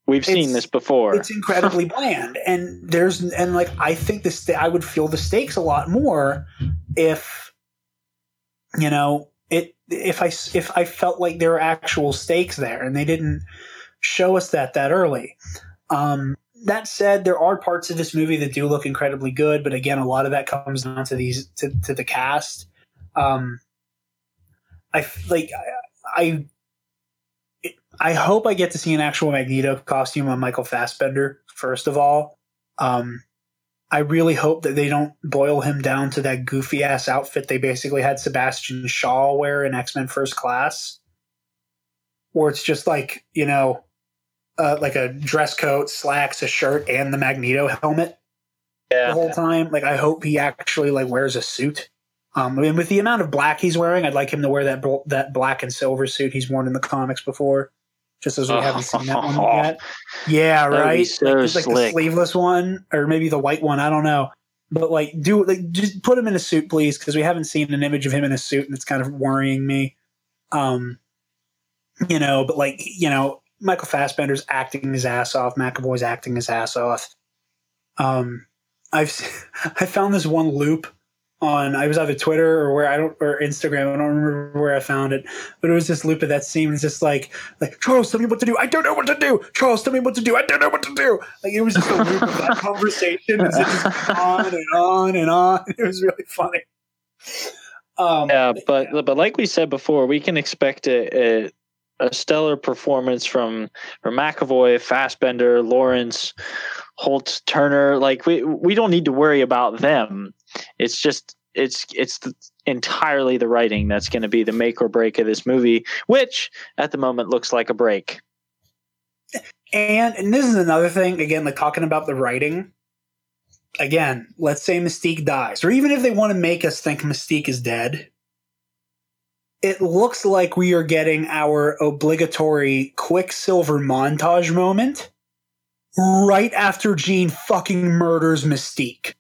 we've seen this before. it's incredibly bland and there's and like i think this i would feel the stakes a lot more if you know if I if i felt like there were actual stakes there and they didn't show us that that early um that said there are parts of this movie that do look incredibly good but again a lot of that comes down to these to, to the cast um i like i, I I hope I get to see an actual Magneto costume on Michael Fassbender, first of all. Um, I really hope that they don't boil him down to that goofy ass outfit they basically had Sebastian Shaw wear in X Men First Class, where it's just like, you know, uh, like a dress coat, slacks, a shirt, and the Magneto helmet yeah. the whole time. Like, I hope he actually like wears a suit. Um, I mean, with the amount of black he's wearing, I'd like him to wear that bl- that black and silver suit he's worn in the comics before, just as we haven't seen that one yet. Yeah, right. so like, just like the sleeveless one, or maybe the white one. I don't know, but like, do like just put him in a suit, please, because we haven't seen an image of him in a suit, and it's kind of worrying me. Um, you know, but like, you know, Michael Fassbender's acting his ass off. McAvoy's acting his ass off. Um, I've I found this one loop on I was either Twitter or where I don't or Instagram. I don't remember where I found it, but it was this loop of that scene. It's just like like Charles, tell me what to do. I don't know what to do. Charles, tell me what to do. I don't know what to do. Like it was just a loop of that conversation. It just on and on and on. It was really funny. Um, Yeah, but but like we said before, we can expect a, a, a stellar performance from from McAvoy, Fassbender, Lawrence, Holtz, Turner. Like we we don't need to worry about them. It's just it's it's the, entirely the writing that's going to be the make or break of this movie, which at the moment looks like a break. And and this is another thing, again, like talking about the writing. Again, let's say Mystique dies, or even if they want to make us think Mystique is dead, it looks like we are getting our obligatory Quicksilver montage moment right after Jean fucking murders Mystique.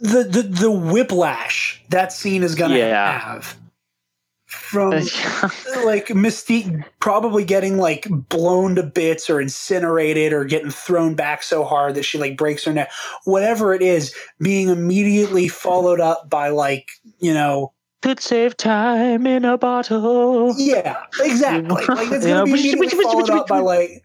The the the whiplash that scene is gonna Yeah. have from like Mystique probably getting like blown to bits or incinerated or getting thrown back so hard that she like breaks her neck. Whatever it is, being immediately followed up by like, you know, Could save time in a bottle. yeah, exactly. Like it's gonna be immediately which- which- followed up by like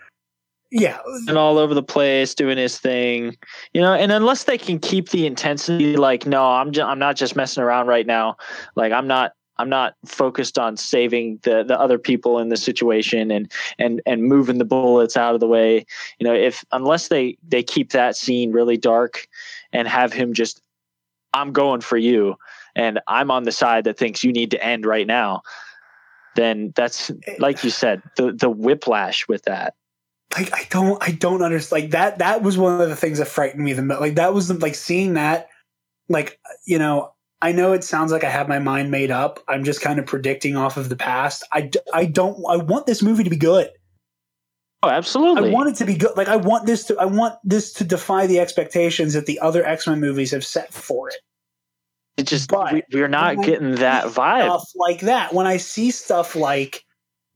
yeah. and all over the place doing his thing you know and unless they can keep the intensity like no i'm just i'm not just messing around right now like i'm not i'm not focused on saving the the other people in the situation and and and moving the bullets out of the way you know if unless they they keep that scene really dark and have him just i'm going for you and i'm on the side that thinks you need to end right now then that's eh. like you said the the whiplash with that. Like I don't I don't understand like that that was one of the things that frightened me the most like that was the, like seeing that like you know I know it sounds like I have my mind made up. I'm just kind of predicting off of the past. I, I don't I want this movie to be good. Oh absolutely. I want it to be good. Like I want this to I want this to defy the expectations that the other X-Men movies have set for it It just But we, we're not getting that vibe. stuff like that when I see stuff like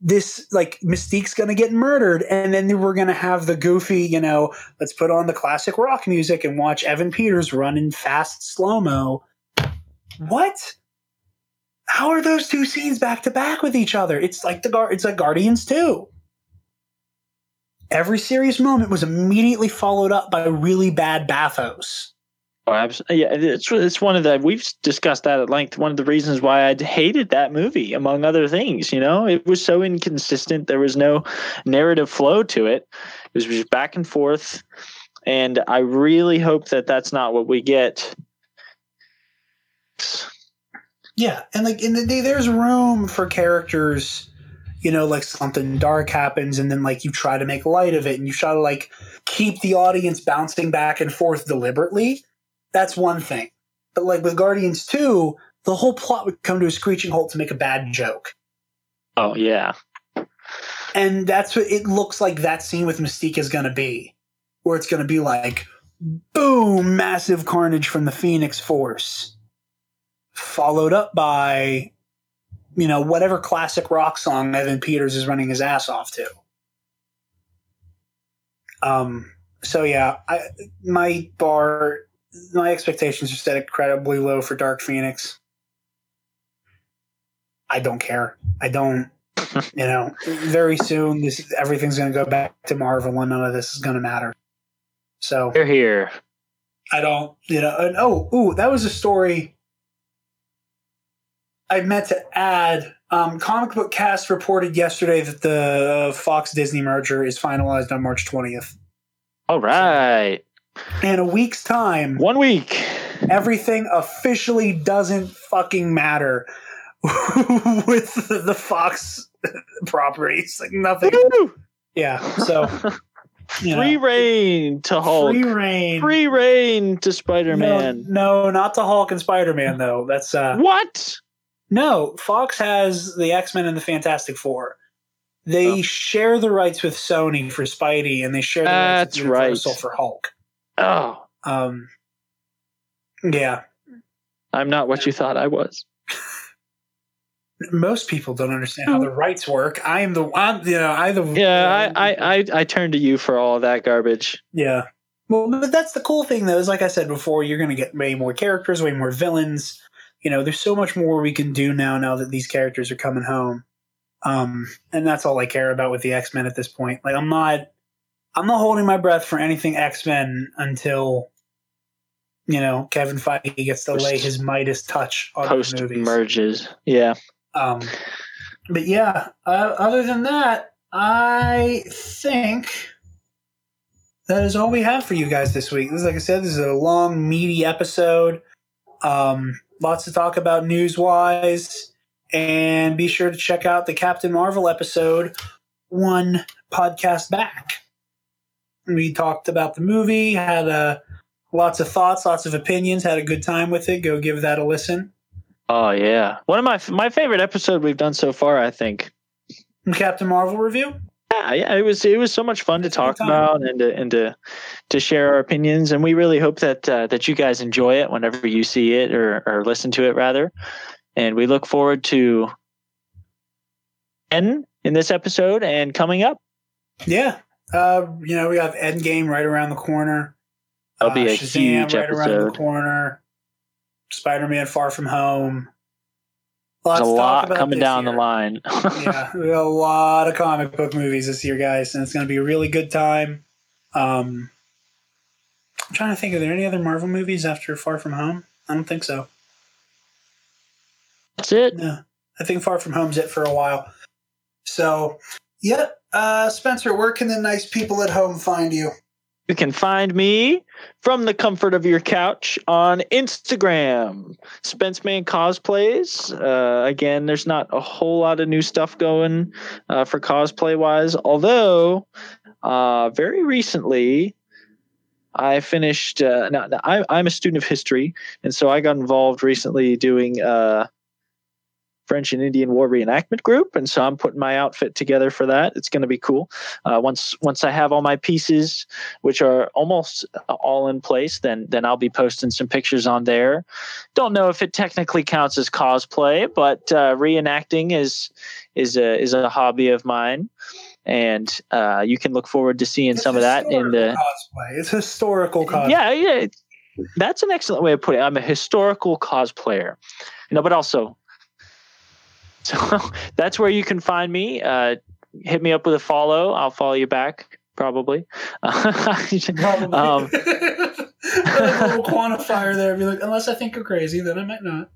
this like Mystique's gonna get murdered, and then we're gonna have the goofy, you know, let's put on the classic rock music and watch Evan Peters run in fast slow mo. What? How are those two scenes back to back with each other? It's like the Gar- it's like Guardians too. Every serious moment was immediately followed up by really bad bathos. Oh, abs- yeah, it's it's one of the we've discussed that at length. One of the reasons why I hated that movie, among other things. You know, it was so inconsistent. There was no narrative flow to it. It was just back and forth, and I really hope that that's not what we get. Yeah, and like in the day, there's room for characters. You know, like something dark happens, and then like you try to make light of it, and you try to like keep the audience bouncing back and forth deliberately. That's one thing. But like with Guardians Two, the whole plot would come to a screeching halt to make a bad joke, Oh yeah, and that's what it looks like. That scene with Mystique is going to be, where it's going to be like, boom, massive carnage from the Phoenix Force, followed up by you know, whatever classic rock song Evan Peters is running his ass off to. Um, so yeah, I, my bar, my expectations are set incredibly low for Dark Phoenix. I don't care. I don't, you know, very soon this, everything's going to go back to Marvel and none of this is going to matter. So they're here. I don't, you know, and oh, ooh, that was a story I meant to add. Um, comic book cast reported yesterday that the Fox Disney merger is finalized on March 20th. All right, In a week's time, one week. everything officially doesn't fucking matter with the Fox properties. Like nothing. Woo! Yeah. So, Free know, reign to Hulk. free reign. Free reign to Spider Man. No, no, not to Hulk and Spider Man though. That's uh What? No, Fox has the X Men and the Fantastic Four. They Oh. share the rights with Sony for Spidey, and they share the rights That's with Universal right. for Hulk. Oh, Um, yeah, I'm not what you thought I was. most people don't understand how the rights work. I am the I'm, you know I the Yeah, I, I, I, I turn to you for all that garbage. yeah. Well, but that's the cool thing, though. Is like I said before, you're going to get way more characters, way more villains. You know, there's so much more we can do now. Now that these characters are coming home, um, and that's all I care about with the X Men at this point. Like, I'm not, I'm not holding my breath for anything X Men until, you know, Kevin Feige gets to lay his Midas touch on the Post movies. merges. Yeah. Um, but yeah, uh, other than that, I think that is all we have for you guys this week. This, is, like I said, this is a long, meaty episode. Um, lots to talk about news wise. And be sure to check out the Captain Marvel episode, one podcast back. We talked about the movie, had uh, lots of thoughts, lots of opinions, had a good time with it. Go give that a listen. Oh yeah. One of my my favorite episode we've done so far. I think. Captain Marvel review? Yeah, yeah, it was it was so much fun to talk about and to and to to share our opinions, and we really hope that uh, that you guys enjoy it whenever you see it or or listen to it rather. And we look forward to N in this episode and coming up. Yeah. Uh, you know, we have Endgame right around the corner. That'll be Uh, a huge right around the episode. corner. Spider Man Far From Home. Lots There's a lot about coming down the line. yeah, we got a lot of comic book movies this year, guys, and it's going to be a really good time. Um, I'm trying to think, are there any other Marvel movies after Far From Home? I don't think so. That's it. No, I think Far From Home's it for a while. So, yep. Uh, Spencer, where can the nice people at home find you? You can find me from the comfort of your couch on Instagram. Spence Man cosplays. Uh, again, there's not a whole lot of new stuff going uh, for cosplay wise. Although, uh, very recently, I finished. Uh, now, now, I, I'm a student of history, and so I got involved recently doing uh, French and Indian War reenactment group, and so I'm putting my outfit together for that. It's going to be cool. Uh, once once I have all my pieces which are almost all in place, then then I'll be posting some pictures on there. Don't know if it technically counts as cosplay, but uh, reenacting is is a is a hobby of mine, and uh, you can look forward to seeing some of that in the. cosplay. It's historical cosplay. Yeah, yeah, that's an excellent way of putting it. I'm a historical cosplayer, you know, but also. So that's where you can find me. Uh, hit me up with a follow. I'll follow you back probably. Probably. um, a little quantifier there. Be like, unless I think you're crazy, then I might not.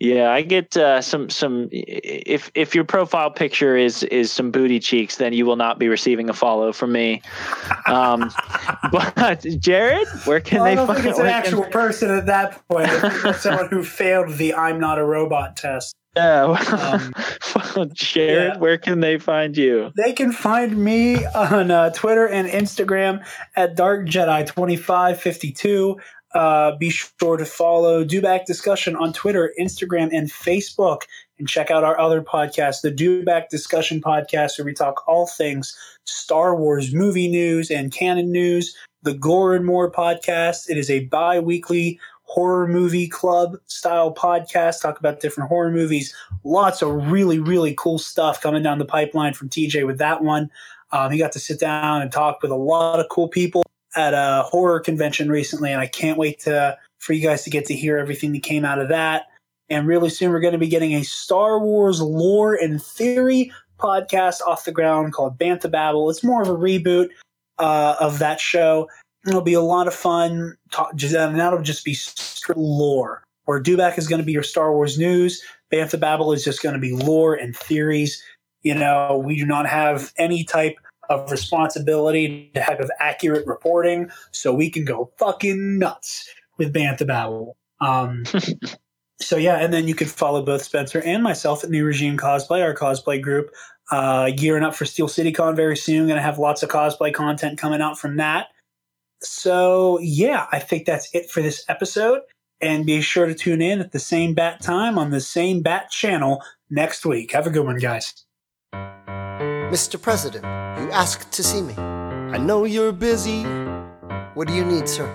yeah, I get uh, some some. If if your profile picture is is some booty cheeks, then you will not be receiving a follow from me. Um, but Jared, where can Well, I they don't find? think it's an where can- actual person at that point. I someone who failed the "I'm not a robot" test. Yeah, Um, well, Jared, yeah. where can they find you? They can find me on uh, Twitter and Instagram at Dark Jedi twenty five fifty two. Uh, be sure to follow Dubak Discussion on Twitter, Instagram, and Facebook, and check out our other podcast, the Dubak Discussion podcast, where we talk all things Star Wars movie news and canon news. The Gore and More podcast. It is a bi-weekly horror movie club style podcast. Talk about different horror movies. Lots of really, really cool stuff coming down the pipeline from TJ with that one. Um, he got to sit down and talk with a lot of cool people at a horror convention recently, and I can't wait to for you guys to get to hear everything that came out of that. And really soon, we're going to be getting a Star Wars lore and theory podcast off the ground called Bantha Babble. It's more of a reboot uh, of that show. It'll be a lot of fun. Talk, just, and that'll just be lore. Where Dubak is going to be your Star Wars news, Bantha Babble is just going to be lore and theories. You know, we do not have any type of responsibility to have of accurate reporting, so we can go fucking nuts with Bantha Babble. Um, so yeah, and then you can follow both Spencer and myself at New Regime Cosplay, our cosplay group. Uh, gearing up for Steel City Con very soon. Going to have lots of cosplay content coming out from that. So yeah, I think that's it for this episode. And be sure to tune in at the same bat time on the same bat channel next week. Have a good one, guys. Mr. President, you asked to see me. I know you're busy. What do you need, sir?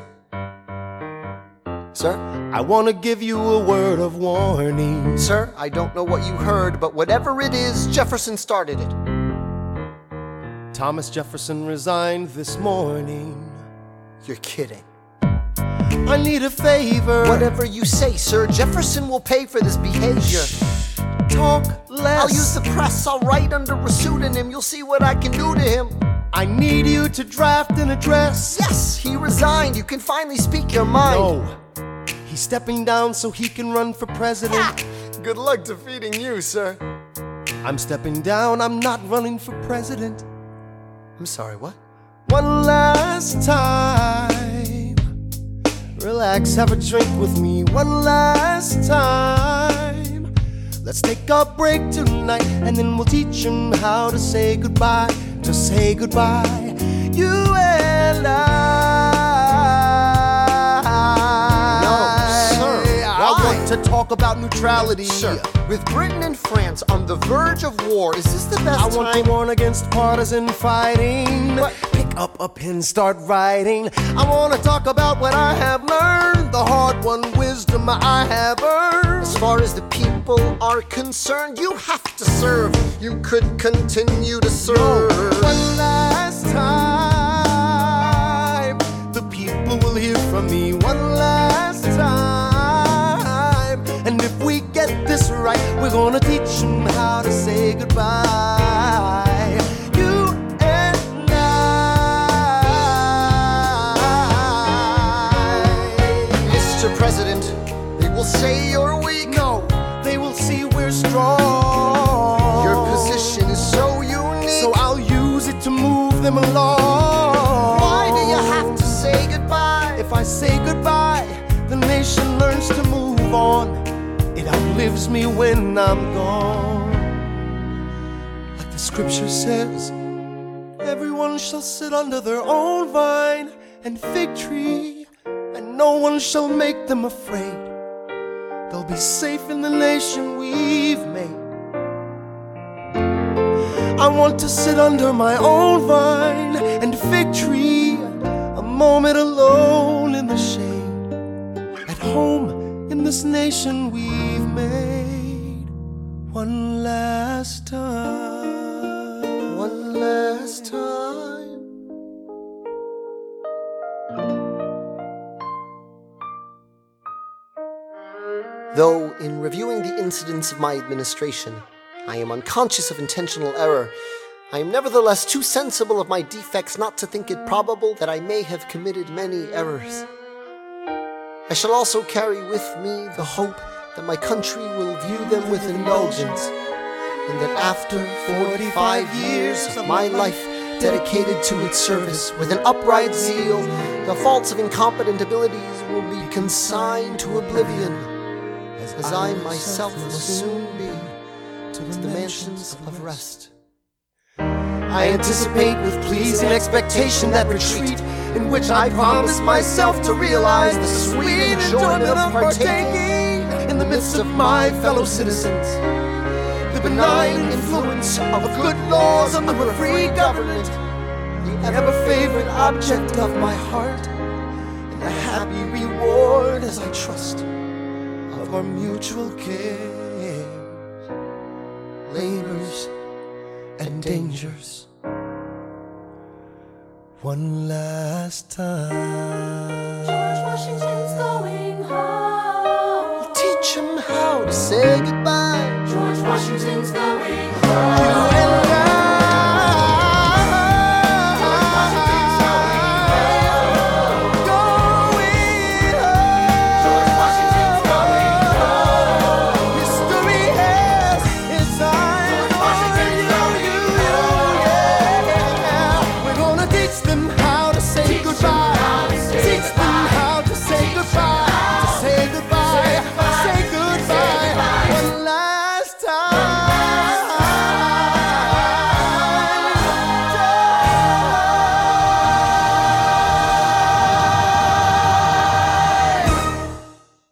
Sir, I want to give you a word of warning. Sir, I don't know what you heard, but whatever it is, Jefferson started it. Thomas Jefferson resigned this morning. You're kidding. I need a favor. Whatever you say, sir, Jefferson will pay for this behavior. Talk less. I'll use the press, I'll write under a pseudonym. You'll see what I can do to him. I need you to draft an address. Yes, he resigned. You can finally speak your mind. No. He's stepping down so he can run for president. Good luck defeating you, sir. I'm stepping down, I'm not running for president. I'm sorry, what? One last time. Relax, have a drink with me. One last time. Let's take a break tonight and then we'll teach him how to say goodbye. To say goodbye. You and I. to talk about neutrality. Sir, with Britain and France on the verge of war, is this the best I want time? to warn against partisan fighting. Pick up a pen, start writing. I want to talk about what I have learned, the hard won wisdom I have earned. As far as the people are concerned, you have to serve. You could continue to serve. One last time, the people will hear from me. One last time, and if we get this right, we're gonna teach them how to say goodbye. You and I. Mr. President, they will say you're weak. No, they will see we're strong. Your position is so unique. So I'll use it to move them along. Why do you have to say goodbye? If I say goodbye, the nation learns to move on. Me when I'm gone. Like the scripture says, everyone shall sit under their own vine and fig tree, and no one shall make them afraid. They'll be safe in the nation we've made. I want to sit under my own vine and fig tree, a moment alone in the shade, at home this nation we've made. One last time. One last time. Though, in reviewing the incidents of my administration, I am unconscious of intentional error, I am nevertheless too sensible of my defects not to think it probable that I may have committed many errors. I shall also carry with me the hope that my country will view them with indulgence, and that after 45 years of my life dedicated to its service with an upright zeal, the faults of incompetent abilities will be consigned to oblivion, as I myself will soon be to the mansions of rest. I anticipate with pleasing expectation that retreat in which I promise myself to realize the sweet enjoyment of partaking in the midst of my fellow citizens. The benign influence of good laws of a free government, the ever favorite object of my heart, and the happy reward as I trust of our mutual cares, labors, and dangers one last time. George Washington's going home. Teach him how to say goodbye. George Washington's going home.